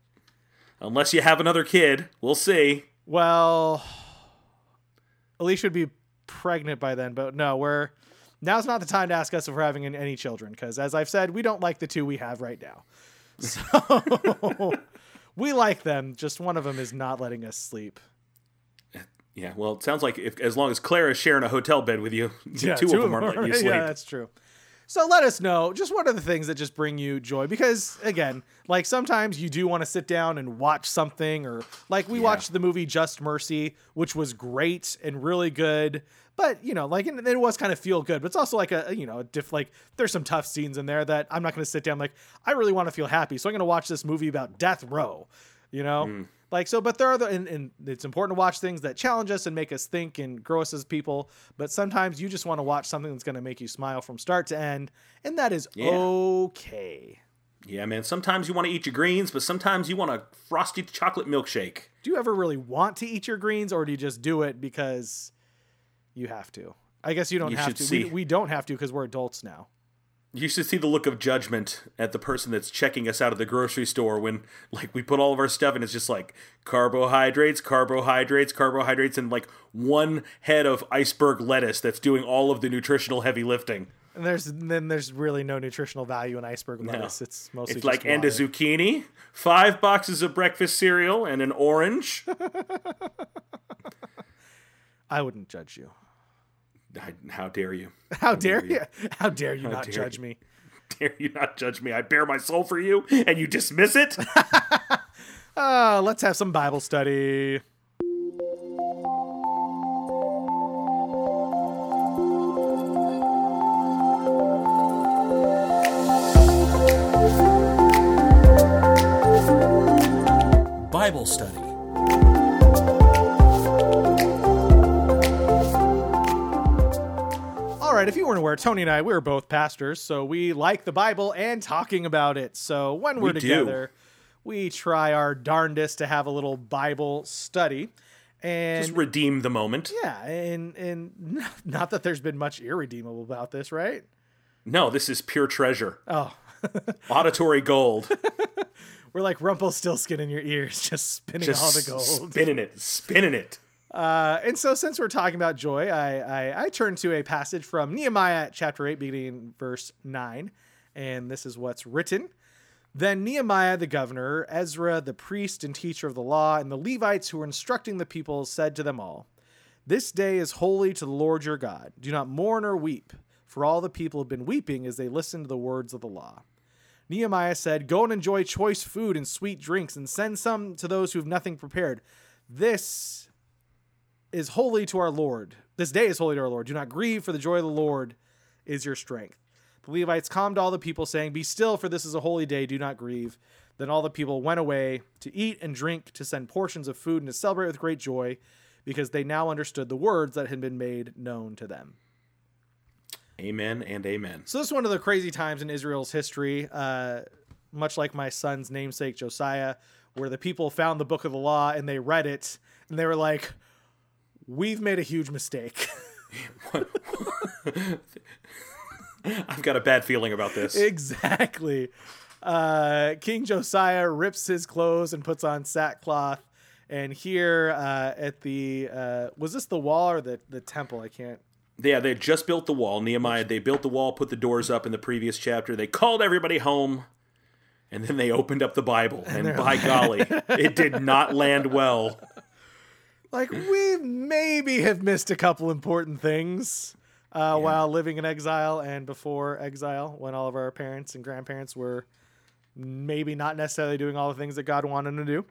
Unless you have another kid, we'll see. Well, Alicia would be pregnant by then, but no, we're now's not the time to ask us if we're having any children because, as I've said, we don't like the two we have right now. So we like them. Just one of them is not letting us sleep. Yeah, well, it sounds like if, as long as Claire is sharing a hotel bed with you, yeah, two, of them aren't letting you sleep. Yeah, that's true. So let us know just what are the things that just bring you joy because again, like sometimes you do want to sit down and watch something or like we Yeah. watched the movie Just Mercy, which was great and really good. But you know, like and it was kind of feel good, but it's also like a you know, diff like there's some tough scenes in there that I'm not going to sit down like I really want to feel happy, so I'm going to watch this movie about death row, you know. Hmm. Like so, but there are the and, and it's important to watch things that challenge us and make us think and grow us as people. But sometimes you just want to watch something that's going to make you smile from start to end, and that is Yeah. okay. Yeah, man. Sometimes you want to eat your greens, but sometimes you want a frosty chocolate milkshake. Do you ever really want to eat your greens, or do you just do it because you have to? I guess you don't You have to. We, we don't have to because we're adults now. You should see the look of judgment at the person that's checking us out of the grocery store when, like, we put all of our stuff and it's just like carbohydrates, carbohydrates, carbohydrates, and like one head of iceberg lettuce that's doing all of the nutritional heavy lifting. And there's then there's really no nutritional value in iceberg lettuce. It's mostly It's like just and a zucchini, five boxes of breakfast cereal, and an orange. I wouldn't judge you. I- How dare you? How dare you. you? How dare you not dare judge you. me? Dare you not judge me? I bare my soul for you, and you dismiss it? Uh, let's have some Bible study. Bible study. Right, if you weren't aware, Tony and I, we were both pastors, so we like the Bible and talking about it. So when we're We together, we try our darndest to have a little Bible study. And Just redeem the moment. yeah, and and not that there's been much irredeemable about this, right? No, this is pure treasure. Oh, Auditory gold. we're like Rumpelstiltskin in your ears, just spinning Just all the gold. spinning it, spinning it. Uh, and so, since we're talking about joy, I, I, I turn to a passage from Nehemiah chapter 8, beginning verse 9. And this is what's written. Then Nehemiah the governor, Ezra the priest and teacher of the law, and the Levites who were instructing the people said to them all, This day is holy to the Lord your God. Do not mourn or weep, for all the people have been weeping as they listened to the words of the law. Nehemiah said, Go and enjoy choice food and sweet drinks, and send some to those who have nothing prepared. This is holy to our Lord. This day is holy to our Lord. Do not grieve, for the joy of the Lord is your strength. The Levites calmed all the people, saying, Be still, for this is a holy day. Do not grieve. Then all the people went away to eat and drink, to send portions of food, and to celebrate with great joy, because they now understood the words that had been made known to them. Amen and amen. So this is one of the crazy times in Israel's history, uh, much like my son's namesake Josiah, where the people found the book of the law and they read it and they were like, "We've made a huge mistake." I've got a bad feeling about this. exactly. Uh, King Josiah rips his clothes and puts on sackcloth. And here uh, at the uh, was this the wall or the the temple? I can't. Yeah, they had just built the wall. Nehemiah, they built the wall, put the doors up in the previous chapter. They called everybody home, and then they opened up the Bible. And, by golly, it did not land well. Like we maybe have missed a couple important things uh, while living in exile and before exile when all of our parents and grandparents were maybe not necessarily doing all the things that god wanted them to do.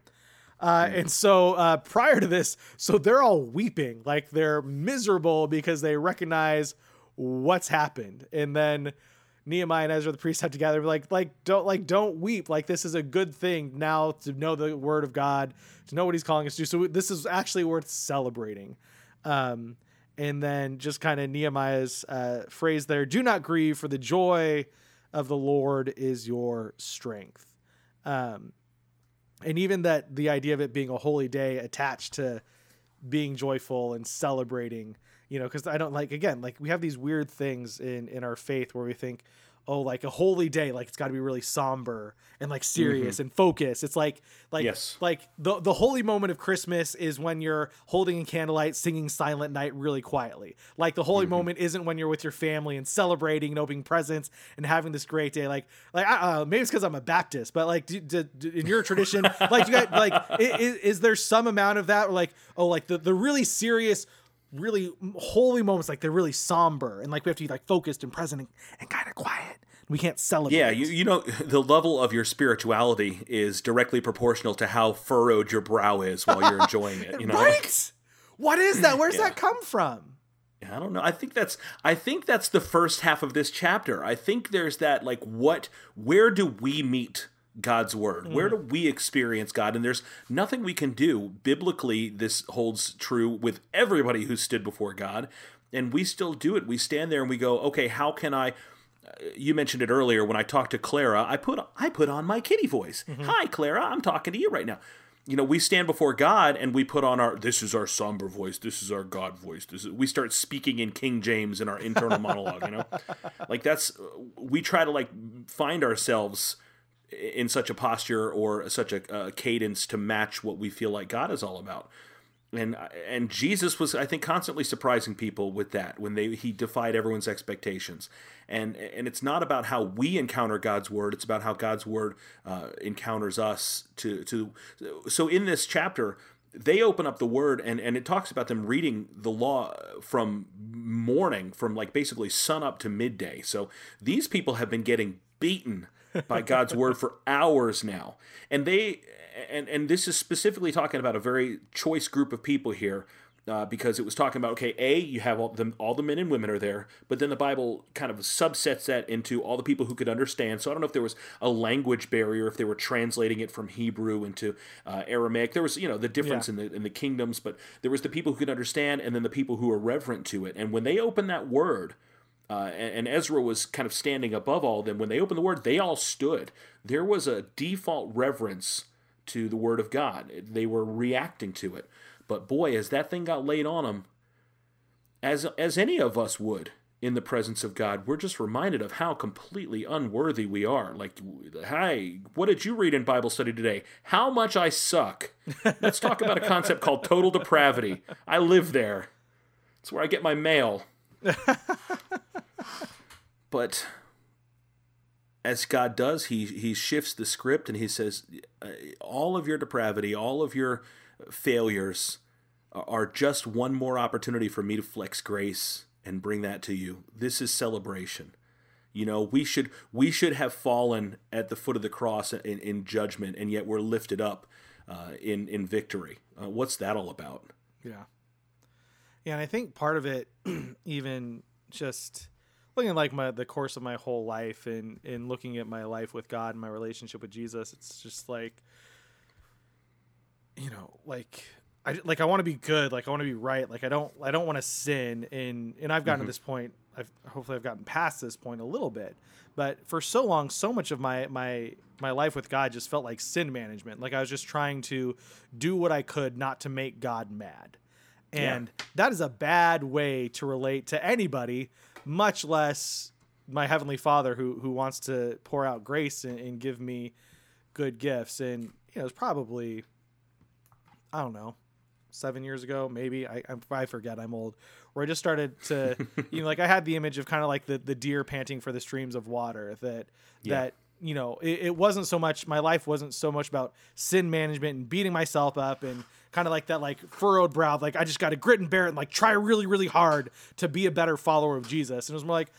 Uh, and so uh, prior to this, so they're all weeping, like they're miserable because they recognize what's happened. And then Nehemiah and Ezra the priest have together like like don't like don't weep. Like this is a good thing now to know the word of God, to know what He's calling us to. So this is actually worth celebrating. Um, and then just kind of Nehemiah's uh, phrase there: "Do not grieve, for the joy of the Lord is your strength." Um, and even that the idea of it being a holy day attached to being joyful and celebrating you know because i don't like again like we have these weird things in in our faith where we think oh like a holy day like it's got to be really somber and like serious mm-hmm. and focused. It's like like Yes. like the the holy moment of christmas is when you're holding a candlelight singing silent night really quietly. Like the holy mm-hmm. moment isn't when you're with your family and celebrating and opening presents and having this great day. Like like I, uh, maybe it's because i'm a baptist but like do, do, do- in your tradition like you got like is, is there some amount of that? Or like oh like the, the really serious really holy moments like they're really somber and like we have to be like focused and present and, and kind of quiet we can't celebrate Yeah, you, you know, the level of your spirituality is directly proportional to how furrowed your brow is while you're enjoying it. You know, right what is that where's Yeah. that come from I don't know. I think that's I think that's the first half of this chapter. I think there's that like what where do we meet God's word? Mm-hmm. Where do we experience God? And there's nothing we can do. Biblically, this holds true with everybody who stood before God, and we still do it. We stand there and we go, "Okay, how can I uh, you mentioned it earlier when I talked to Clara. I put I put on my kitty voice. Mm-hmm. Hi, Clara. I'm talking to you right now. You know, we stand before God and we put on our this is our somber voice. This is our God voice. This is, we start speaking in King James in our internal monologue. You know, like that's we try to like find ourselves in such a posture or such a, a cadence to match what we feel like God is all about. And and Jesus was I think constantly surprising people with that when they he defied everyone's expectations. And and it's not about how we encounter God's word it's about how God's word uh, encounters us to to so in this chapter they open up the word and and it talks about them reading the law from morning from like basically sun up to midday. So these people have been getting beaten by God's word for hours now. And they and and this is specifically talking about a very choice group of people here. Uh, because it was talking about okay, a you have all the all the men and women are there, but then the Bible kind of subsets that into all the people who could understand. So I don't know if there was a language barrier, if they were translating it from Hebrew into uh, Aramaic. There was you know the difference Yeah. in the in the kingdoms, but there was the people who could understand, and then the people who were reverent to it. And when they opened that word, uh, and, Ezra was kind of standing above all of them. When they opened the word, they all stood. There was a default reverence to the word of God. They were reacting to it. But boy, as that thing got laid on them, as as any of us would in the presence of God, we're just reminded of how completely unworthy we are. Like, hi, what did you read in Bible study today? How much I suck. Let's talk about a concept called total depravity. I live there. It's where I get my mail. but as God does, he he shifts the script and he says, uh, all of your depravity, all of your failures are just one more opportunity for me to flex grace and bring that to you. This is celebration. You know, we should we should have fallen at the foot of the cross in, in judgment, and yet we're lifted up uh, in in victory. Uh, what's that all about? Yeah. Yeah, and I think part of it, even just looking at like my the course of my whole life and and looking at my life with God and my relationship with Jesus, it's just like, you know, like I like I want to be good, like I want to be right, like I don't I don't want to sin, and and I've gotten to mm-hmm. this point. I've hopefully I've gotten past this point a little bit, but for so long, so much of my my my life with God just felt like sin management. Like I was just trying to do what I could not to make God mad. And that is a bad way to relate to anybody, much less my heavenly Father who who wants to pour out grace and, and give me good gifts. And you know, it's probably I don't know, seven years ago, maybe I I, I forget. I'm old. Where I just started to, you know, like I had the image of kind of like the the deer panting for the streams of water. That that you know, it, it wasn't so much. My life wasn't so much about sin management and beating myself up and kind of like that like furrowed brow. Like I just got to grit and bear it and like try really really hard to be a better follower of Jesus. And it was more like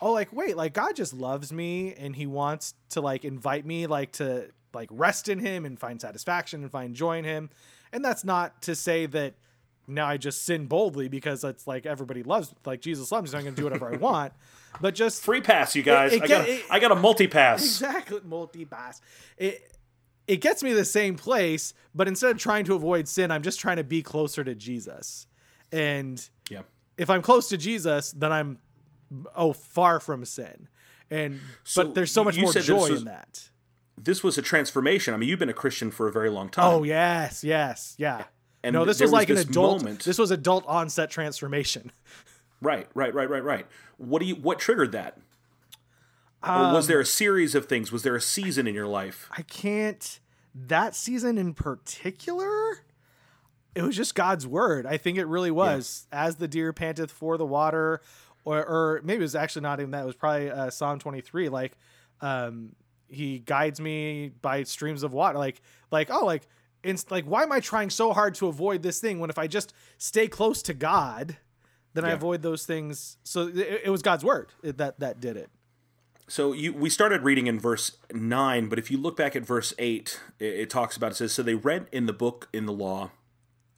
oh like wait like god just loves me and he wants to like invite me like to like rest in him and find satisfaction and find joy in him. And that's not to say that now I just sin boldly because it's like everybody loves like Jesus loves me, so I'm gonna do whatever I want. But just Free pass, you guys. it I get- got it- a, I got a multi pass. exactly multi pass. It it gets me the same place, but instead of trying to avoid sin, I'm just trying to be closer to Jesus. And Yeah. if I'm close to Jesus, then I'm oh far from sin. And So but there's so much more joy was- in that. This was a transformation. I mean, you've been a Christian for a very long time. Oh yes, yes, yeah. And no, this was like an adult. moment- This was adult onset transformation. Right, right, right, right, right. What do you? What triggered that? Um, was there a series of things? Was there a season in your life? I can't. That season in particular, it was just God's word. I think it really was. As the deer panteth for the water, or, or maybe it was actually not even that. It was probably uh, Psalm twenty three. Like, um, he guides me by streams of water. Like, like oh, like, it's like why am I trying so hard to avoid this thing when if I just stay close to God, then I avoid those things. So it, it was God's word that that did it. So you, we started reading in verse nine, but if you look back at verse eight, it, it talks about it says, "So they read in the book in the law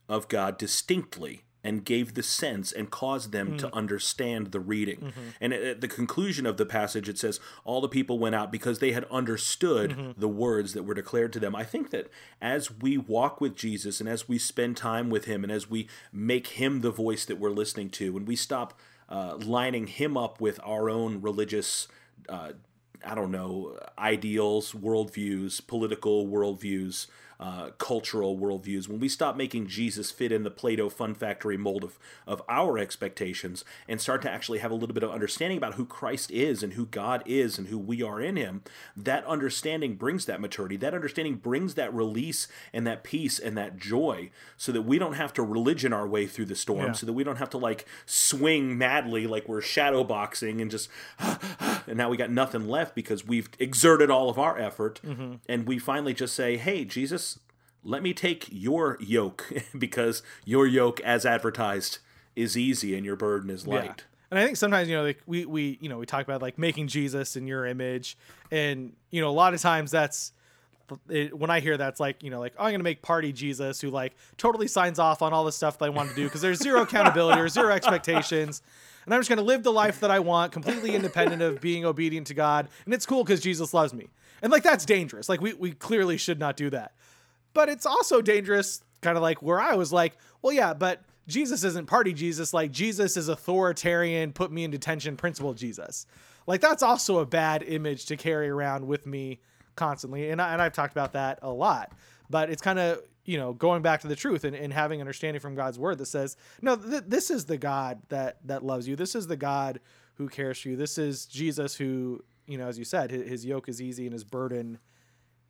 of God distinctly." And gave the sense and caused them to understand the reading. And at, the conclusion of the passage, it says, All the people went out because they had understood the words that were declared to them. I think that as we walk with Jesus and as we spend time with Him and as we make Him the voice that we're listening to, and we stop uh, lining Him up with our own religious uh, I don't know, ideals, worldviews, political worldviews, uh, cultural worldviews, when we stop making Jesus fit in the Play-Doh Fun Factory mold of, of our expectations and start to actually have a little bit of understanding about who Christ is and who God is and who we are in Him, that understanding brings that maturity. That understanding brings that release and that peace and that joy so that we don't have to religion our way through the storm, Yeah. so that we don't have to like swing madly like we're shadow boxing and just and now we got nothing left because we've exerted all of our effort and we finally just say hey jesus let me take your yoke because your yoke as advertised is easy and your burden is light And I think sometimes you know like we we you know we talk about like making Jesus in your image, and you know a lot of times that's it, when I hear that's like you know like oh, I'm gonna make party Jesus who like totally signs off on all the stuff that I want to do because there's zero accountability or zero expectations. And I'm just going to live the life that I want, completely independent of being obedient to God. And it's cool because Jesus loves me. And like, that's dangerous. Like, we, we clearly should not do that. But it's also dangerous, kind of like where I was like, well, yeah, but Jesus isn't party Jesus. Like, Jesus is authoritarian, put me in detention principle Jesus. Like, that's also a bad image to carry around with me constantly. And, I, and I've talked about that a lot. But it's kind of, you know, going back to the truth and, and having understanding from God's word that says, no, th- this is the God that, that loves you. This is the God who cares for you. This is Jesus who, you know, as you said, his, his yoke is easy and his burden,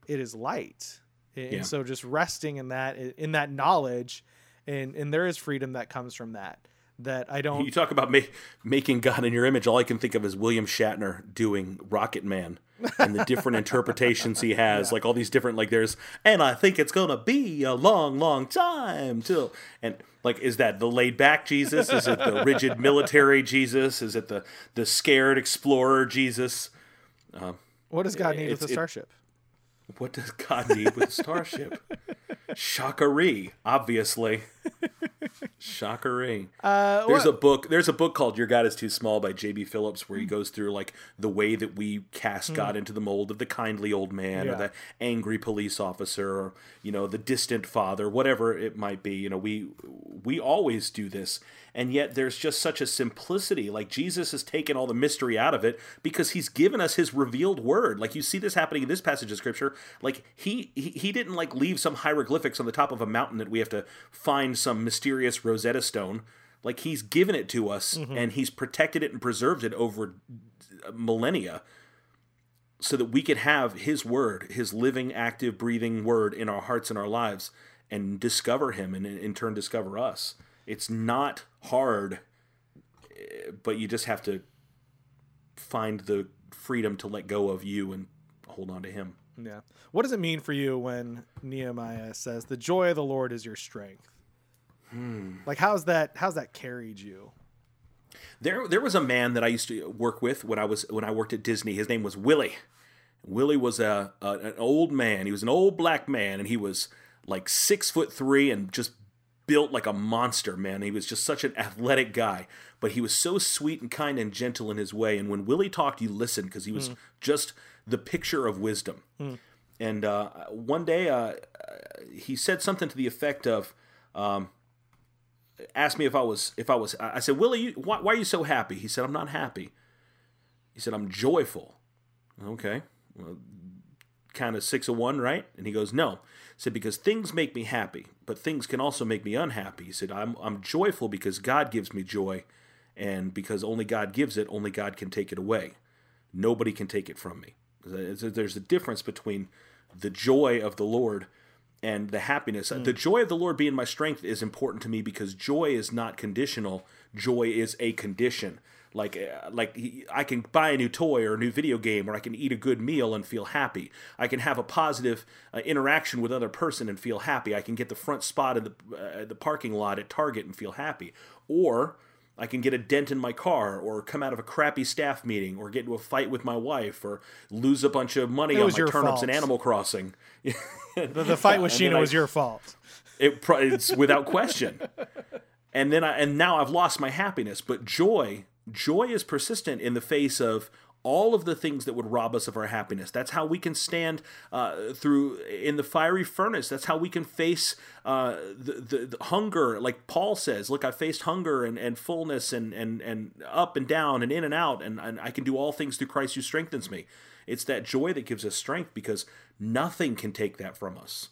it is light. And Yeah. so just resting in that, in that knowledge, and, and there is freedom that comes from that, that I don't, you talk about ma- making god in your image. All i can think of is william shatner doing rocket man and the different interpretations he has like all these different like there's and i think it's gonna be a long long time till and like is that the laid back jesus? Is it the rigid military jesus? Is it the the scared explorer jesus? Uh, what does God need with a it- starship? What does god need with a starship Sha Ka Ree obviously Sha Ka Ree. Uh, there's a book. There's a book called "Your God Is Too Small" by J.B. Phillips, where he goes through like the way that we cast God into the mold of the kindly old man, Yeah. or the angry police officer, or you know the distant father, whatever it might be. You know, we we always do this, and yet there's just such a simplicity. Like Jesus has taken all the mystery out of it because he's given us his revealed word. Like you see this happening in this passage of scripture. Like he he, he didn't like leave some hieroglyphics on the top of a mountain that we have to find some mysterious Rosetta Stone. Like he's given it to us mm-hmm. and he's protected it and preserved it over uh, millennia so that we could have his word, his living, active, breathing word in our hearts and our lives and discover him and in turn discover us. It's not hard, but you just have to find the freedom to let go of you and hold on to him. Yeah. What does it mean for you when Nehemiah says, "The joy of the Lord is your strength"? Hmm. Like, how's that? How's that carried you? There, there was a man that I used to work with when I was when I worked at Disney. His name was Willie, Willie was a, a an old man. He was an old black man, and he was like six foot three and just built like a monster, man. He was just such an athletic guy, but he was so sweet and kind and gentle in his way. And when Willie talked, you listened because he was just the picture of wisdom. And uh, one day, uh, he said something to the effect of, um, asked me if I was if I was. I said, Willie, you, why, why are you so happy? He said, I'm not happy. He said, I'm joyful. Okay, well, kind of six of one, right? And he goes, no. He said, because things make me happy, but things can also make me unhappy. He said, I'm I'm joyful because God gives me joy, and because only God gives it, only God can take it away. Nobody can take it from me. There's a difference between the joy of the Lord and the happiness. Hmm. The joy of the Lord being my strength is important to me because joy is not conditional. Joy is a condition. Like uh, like I can buy a new toy or a new video game, or I can eat a good meal and feel happy. I can have a positive uh, interaction with another person and feel happy. I can get the front spot in the uh, the parking lot at Target and feel happy. Or I can get a dent in my car, or come out of a crappy staff meeting, or get into a fight with my wife, or lose a bunch of money on my turnips in. Animal Crossing. The, the fight with and Sheena I- was your fault. It, it's without question. And then I, and now I've lost my happiness. But joy, joy is persistent in the face of all of the things that would rob us of our happiness. That's how we can stand uh, through in the fiery furnace. That's how we can face uh, the, the, the hunger. Like Paul says, look, I faced hunger and, and fullness and, and, and up and down and in and out, and, and I can do all things through Christ who strengthens me. It's that joy that gives us strength because nothing can take that from us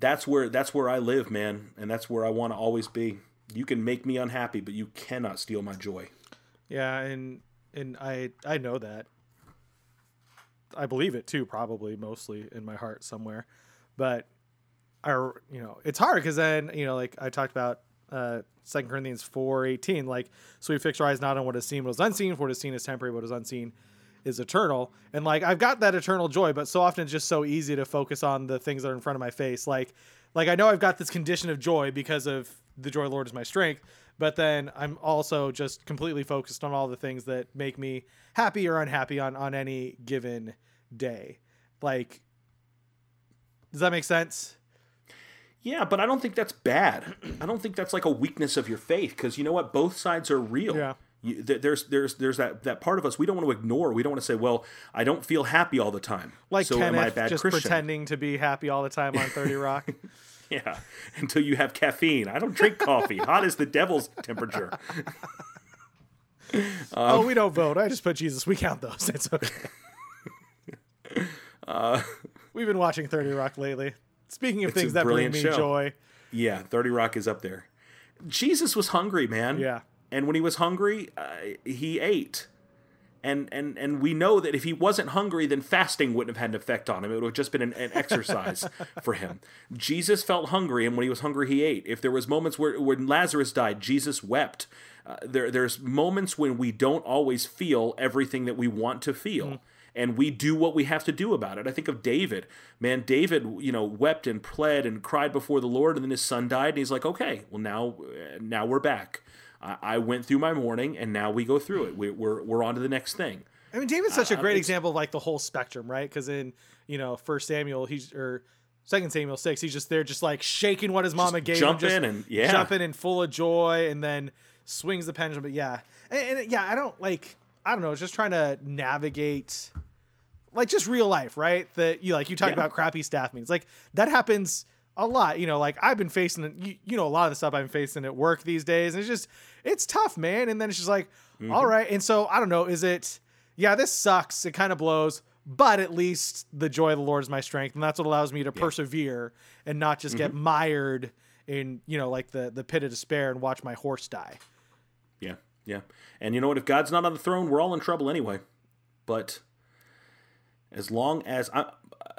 that's where that's where I live, man, and that's where I want to always be. You can make me unhappy, but you cannot steal my joy. Yeah, and and I I know that. I believe it too, probably mostly in my heart somewhere, but I you know it's hard because then you know like I talked about uh Second Corinthians four eighteen like so we fix our eyes not on what is seen, what is unseen, for what is seen is temporary, what is unseen is eternal. And like I've got that eternal joy, but so often it's just so easy to focus on the things that are in front of my face. Like like I know I've got this condition of joy because of the joy of the Lord is my strength, but then I'm also just completely focused on all the things that make me happy or unhappy on on any given day. Like does that make sense? Yeah, but I don't think that's bad. I don't think that's like a weakness of your faith because you know what? Both sides are real. Yeah. You, there's there's there's that, that part of us we don't want to ignore. We don't want to say, well, I don't feel happy all the time. Like so am I a Kenneth bad just Christian? pretending to be happy all the time on 30 Rock. Yeah, until you have caffeine. I don't drink coffee. Hot is the devil's temperature. oh, we don't vote. I just put Jesus. We count those. It's okay. We've been watching 30 Rock lately. Speaking of things that bring me show. joy. Yeah, 30 Rock is up there. Jesus was hungry, man. Yeah. And when he was hungry, uh, he ate. And, and and we know that if he wasn't hungry, then fasting wouldn't have had an effect on him. It would have just been an, an exercise for him. Jesus felt hungry, and when he was hungry, he ate. If there was moments where when Lazarus died, Jesus wept. Uh, there there's moments when we don't always feel everything that we want to feel. And we do what we have to do about it. I think of David. Man, David, you know, wept and pled and cried before the Lord, and then his son died, and he's like, "Okay, well now, now we're back. I, I went through my morning, and now we go through it. We, we're we're on to the next thing." I mean, David's such a uh, great it's- example of like the whole spectrum, right? Because in you know First Samuel, he's or Second Samuel six, he's just there, just like shaking what his mama gave him, jumping just and- yeah. jumping and full of joy, and then swings the pendulum. But yeah, and, and yeah, I don't like, I don't know, just trying to navigate, like just real life, right? That you like you talk Yeah. about crappy staff meetings, like that happens a lot. You know, like I've been facing, you, you know, a lot of the stuff I've been facing at work these days, and it's just, it's tough, man. And then it's just like, Mm-hmm. all right, and so I don't know, is it? yeah, this sucks. It kind of blows, but at least the joy of the Lord is my strength, and that's what allows me to persevere and not just Mm-hmm. get mired in you know like the the pit of despair and watch my horse die. Yeah, yeah. And you know what? If God's not on the throne, we're all in trouble anyway. But as long as I,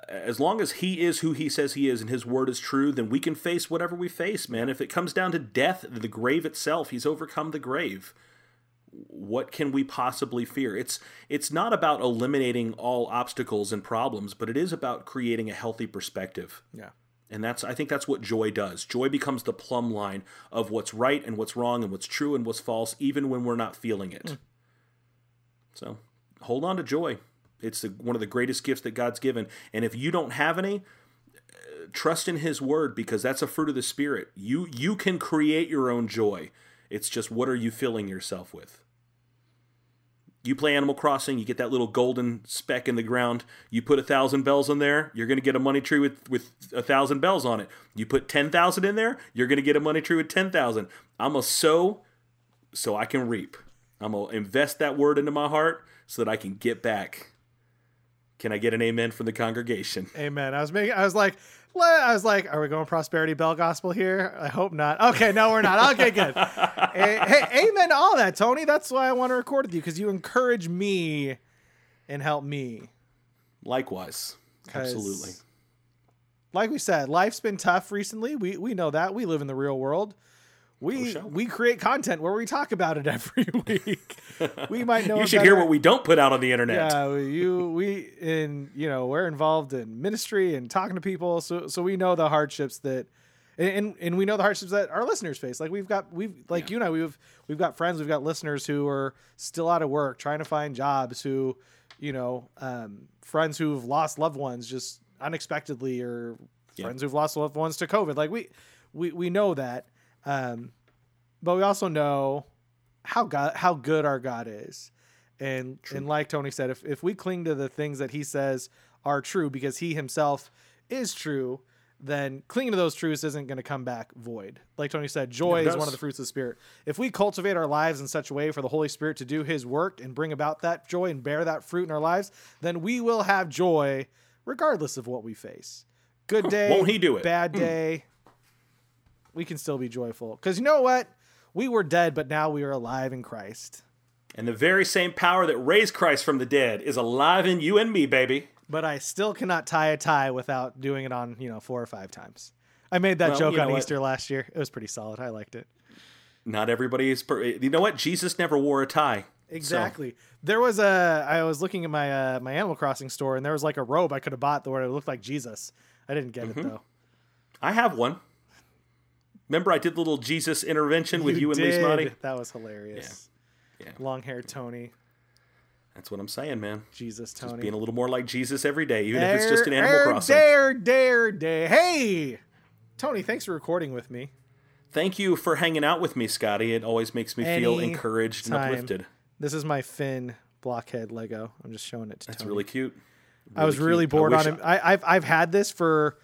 as long as He is who He says He is, and His word is true, then we can face whatever we face, man. If it comes down to death, the grave itself, He's overcome the grave. What can we possibly fear? It's it's not about eliminating all obstacles and problems, but it is about creating a healthy perspective. Yeah. And that's I think that's what joy does. Joy becomes the plumb line of what's right and what's wrong and what's true and what's false, even when we're not feeling it. Hmm. So hold on to joy. It's the, one of the greatest gifts that God's given. And if you don't have any, trust in His Word because that's a fruit of the Spirit. You you can create your own joy. It's just what are you filling yourself with? You play Animal Crossing, you get that little golden speck in the ground. You put a thousand bells in there, you're going to get a money tree with with a thousand bells on it. You put ten thousand in there, you're going to get a money tree with ten thousand. I'm a sow so I can reap. I'm gonna invest that word into my heart so that I can get back. Can I get an amen from the congregation? Amen. I was making. I was like, I was like, are we going prosperity bell gospel here? I hope not. Okay, no, we're not. Okay, good. hey, hey, amen to all that, Tony. That's why I want to record with you because you encourage me and help me. Likewise, absolutely. Like we said, life's been tough recently. We we know that. We live in the real world. We we create content where we talk about it every week. we might know. You should hear what we don't put out on the internet. Yeah, you we in you know we're involved in ministry and talking to people, so so we know the hardships that, and and we know the hardships that our listeners face. Like we've got we've like you and I we've we've got friends, we've got listeners who are still out of work, trying to find jobs, who you know um, friends who've lost loved ones just unexpectedly, or friends who've lost loved ones to COVID. Like we we we know that, um, but we also know how God how good our God is. And and like Tony said, if if we cling to the things that he says are true because he himself is true, then clinging to those truths isn't going to come back void. Like Tony said, joy is one of the fruits of the spirit. If we cultivate our lives in such a way for the Holy Spirit to do his work and bring about that joy and bear that fruit in our lives, then we will have joy regardless of what we face. Good day, Won't he do it? Bad day, we can still be joyful. Cuz you know what? We were dead, but now we are alive in Christ. And the very same power that raised Christ from the dead is alive in you and me, baby. but I still cannot tie a tie without doing it on, you know, four or five times. I made that Well, joke you know on what? Easter last year. It was pretty solid. I liked it. Not everybody is. Per- you know what? Jesus never wore a tie. So, Exactly. There was a. I was looking at my uh, my Animal Crossing store, and there was like a robe I could have bought where it looked like Jesus. I didn't get Mm-hmm. it though. I have one. Remember, I did the little Jesus intervention with you, and Lee did. Smotty? That was hilarious. Yeah. Yeah. Long haired Tony, That's what I'm saying, man. Jesus Tony. Just being a little more like Jesus every day, even if it's just an Animal dare, Crossing. Dare, dare, dare. Hey, Tony, thanks for recording with me. Thank you for hanging out with me, Scotty. It always makes me feel Any encouraged and uplifted. This is my Finn blockhead Lego. I'm just showing it to That's Tony. really cute. I was really bored on him. I, I've I've had this for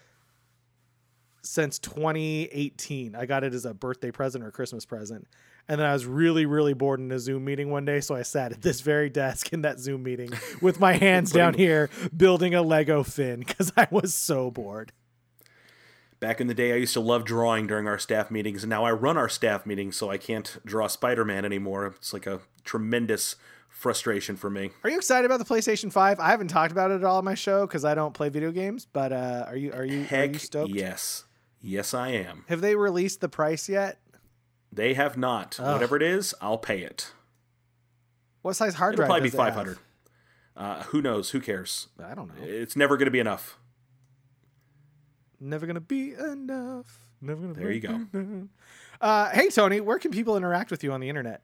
since 2018. I got it as a birthday present or Christmas present, and then I was really really bored in a Zoom meeting one day, so I sat at this very desk in that Zoom meeting with my hands down here building a Lego Finn because I was so bored. Back in the day, I used to love drawing during our staff meetings, and now I run our staff meetings, so I can't draw Spider Man anymore. It's like a tremendous frustration for me. Are you excited about the PlayStation 5? I haven't talked about it at all on my show because I don't play video games. But uh, are you are you are you stoked? yes. Yes, I am. Have they released the price yet? They have not. Whatever it is, I'll pay it. What size hard It'll drive? probably be it 500. Uh, who knows? Who cares? I don't know. It's never going to be enough. Never gonna be enough. Never gonna. There you go. go. Uh, hey Tony, where can people interact with you on the internet?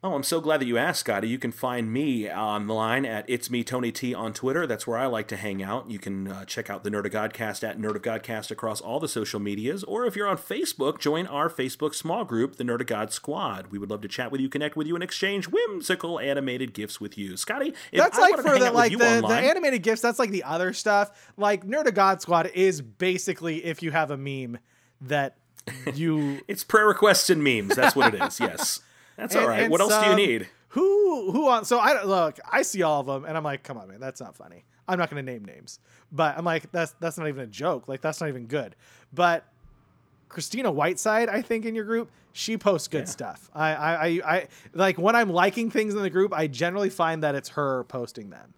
Oh, I'm so glad that you asked, Scotty. You can find me online at It's Me Tony T on Twitter. That's where I like to hang out. You can uh, check out the Nerd of Godcast at Nerd of Godcast across all the social medias. Or if you're on Facebook, join our Facebook small group, the Nerd of God Squad. We would love to chat with you, connect with you, and exchange whimsical animated gifts with you. Scotty, if That's I like for the like the, the animated gifs. That's like the other stuff. Like Nerd of God Squad is basically if you have a meme that you it's prayer requests and memes. That's what it is. Yes, that's all And- right. and What else do you need? Who who on? So I look. I see all of them, and I'm like, come on, man, that's not funny. I'm not going to name names, but I'm like, that's that's not even a joke. Like that's not even good. But Christina Whiteside, I think in your group, she posts good stuff. I, I I I like when I'm liking things in the group, I generally find that it's her posting them.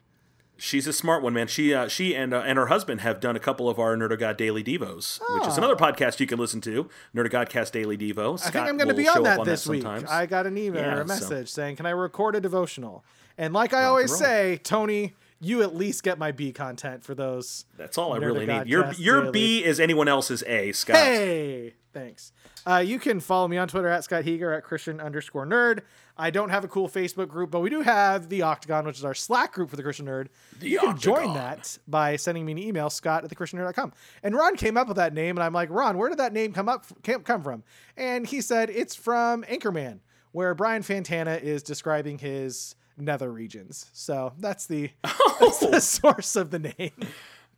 She's a smart one, man. She uh, she and uh, and her husband have done a couple of our Nerd of God Daily Devos, which is another podcast you can listen to. Nerd of Godcast Daily Devo. I think I'm going to be on that this week. sometimes. I got an email Yeah, or a so- message saying, "Can I record a devotional?" And like I always say, Tony, you at least get my B content for those. That's all I really need. Your your Daily. B is anyone else's A, Scott. Hey, thanks. Uh, you can follow me on Twitter at Scott Heger at Christian underscore nerd. I don't have a cool Facebook group, but we do have the Octagon, which is our Slack group for the Christian Nerd. you can join that by sending me an email, scott at christian thechristiannerd.com. And Ron came up with that name, and I'm like, Ron, where did that name come up come from? And he said it's from Anchorman, where Brian Fantana is describing his nether regions. So that's the, that's the oh. source of the name.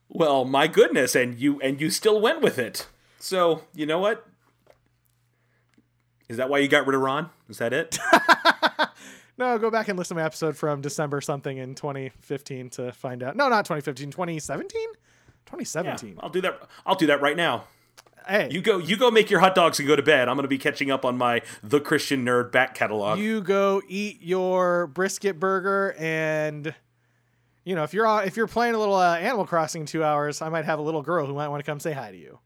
Well, my goodness, and you and you still went with it. So you know what? Is that why you got rid of Ron? Is that it? No, go back and listen to my episode from December something in 2015 to find out. No, not 2015, 2017? 2017. I'll do that. I'll do that right now. Hey, You go. You go make your hot dogs and go to bed. I'm going to be catching up on my The Christian Nerd back catalog. you go eat your brisket burger and you know, if you're if you're playing a little uh, Animal Crossing in 2 hours, I might have a little girl who might want to come say hi to you.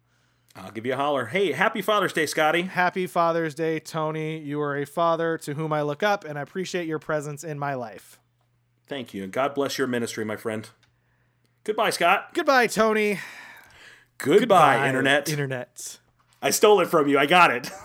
I'll give you a holler. Hey, happy Father's Day, Scotty. Happy Father's Day, Tony. You are a father to whom I look up and I appreciate your presence in my life. Thank you, and God bless your ministry, my friend. Goodbye, Scott. Goodbye, Tony. Goodbye, Bye, Internet. Internet. I stole it from you. I got it.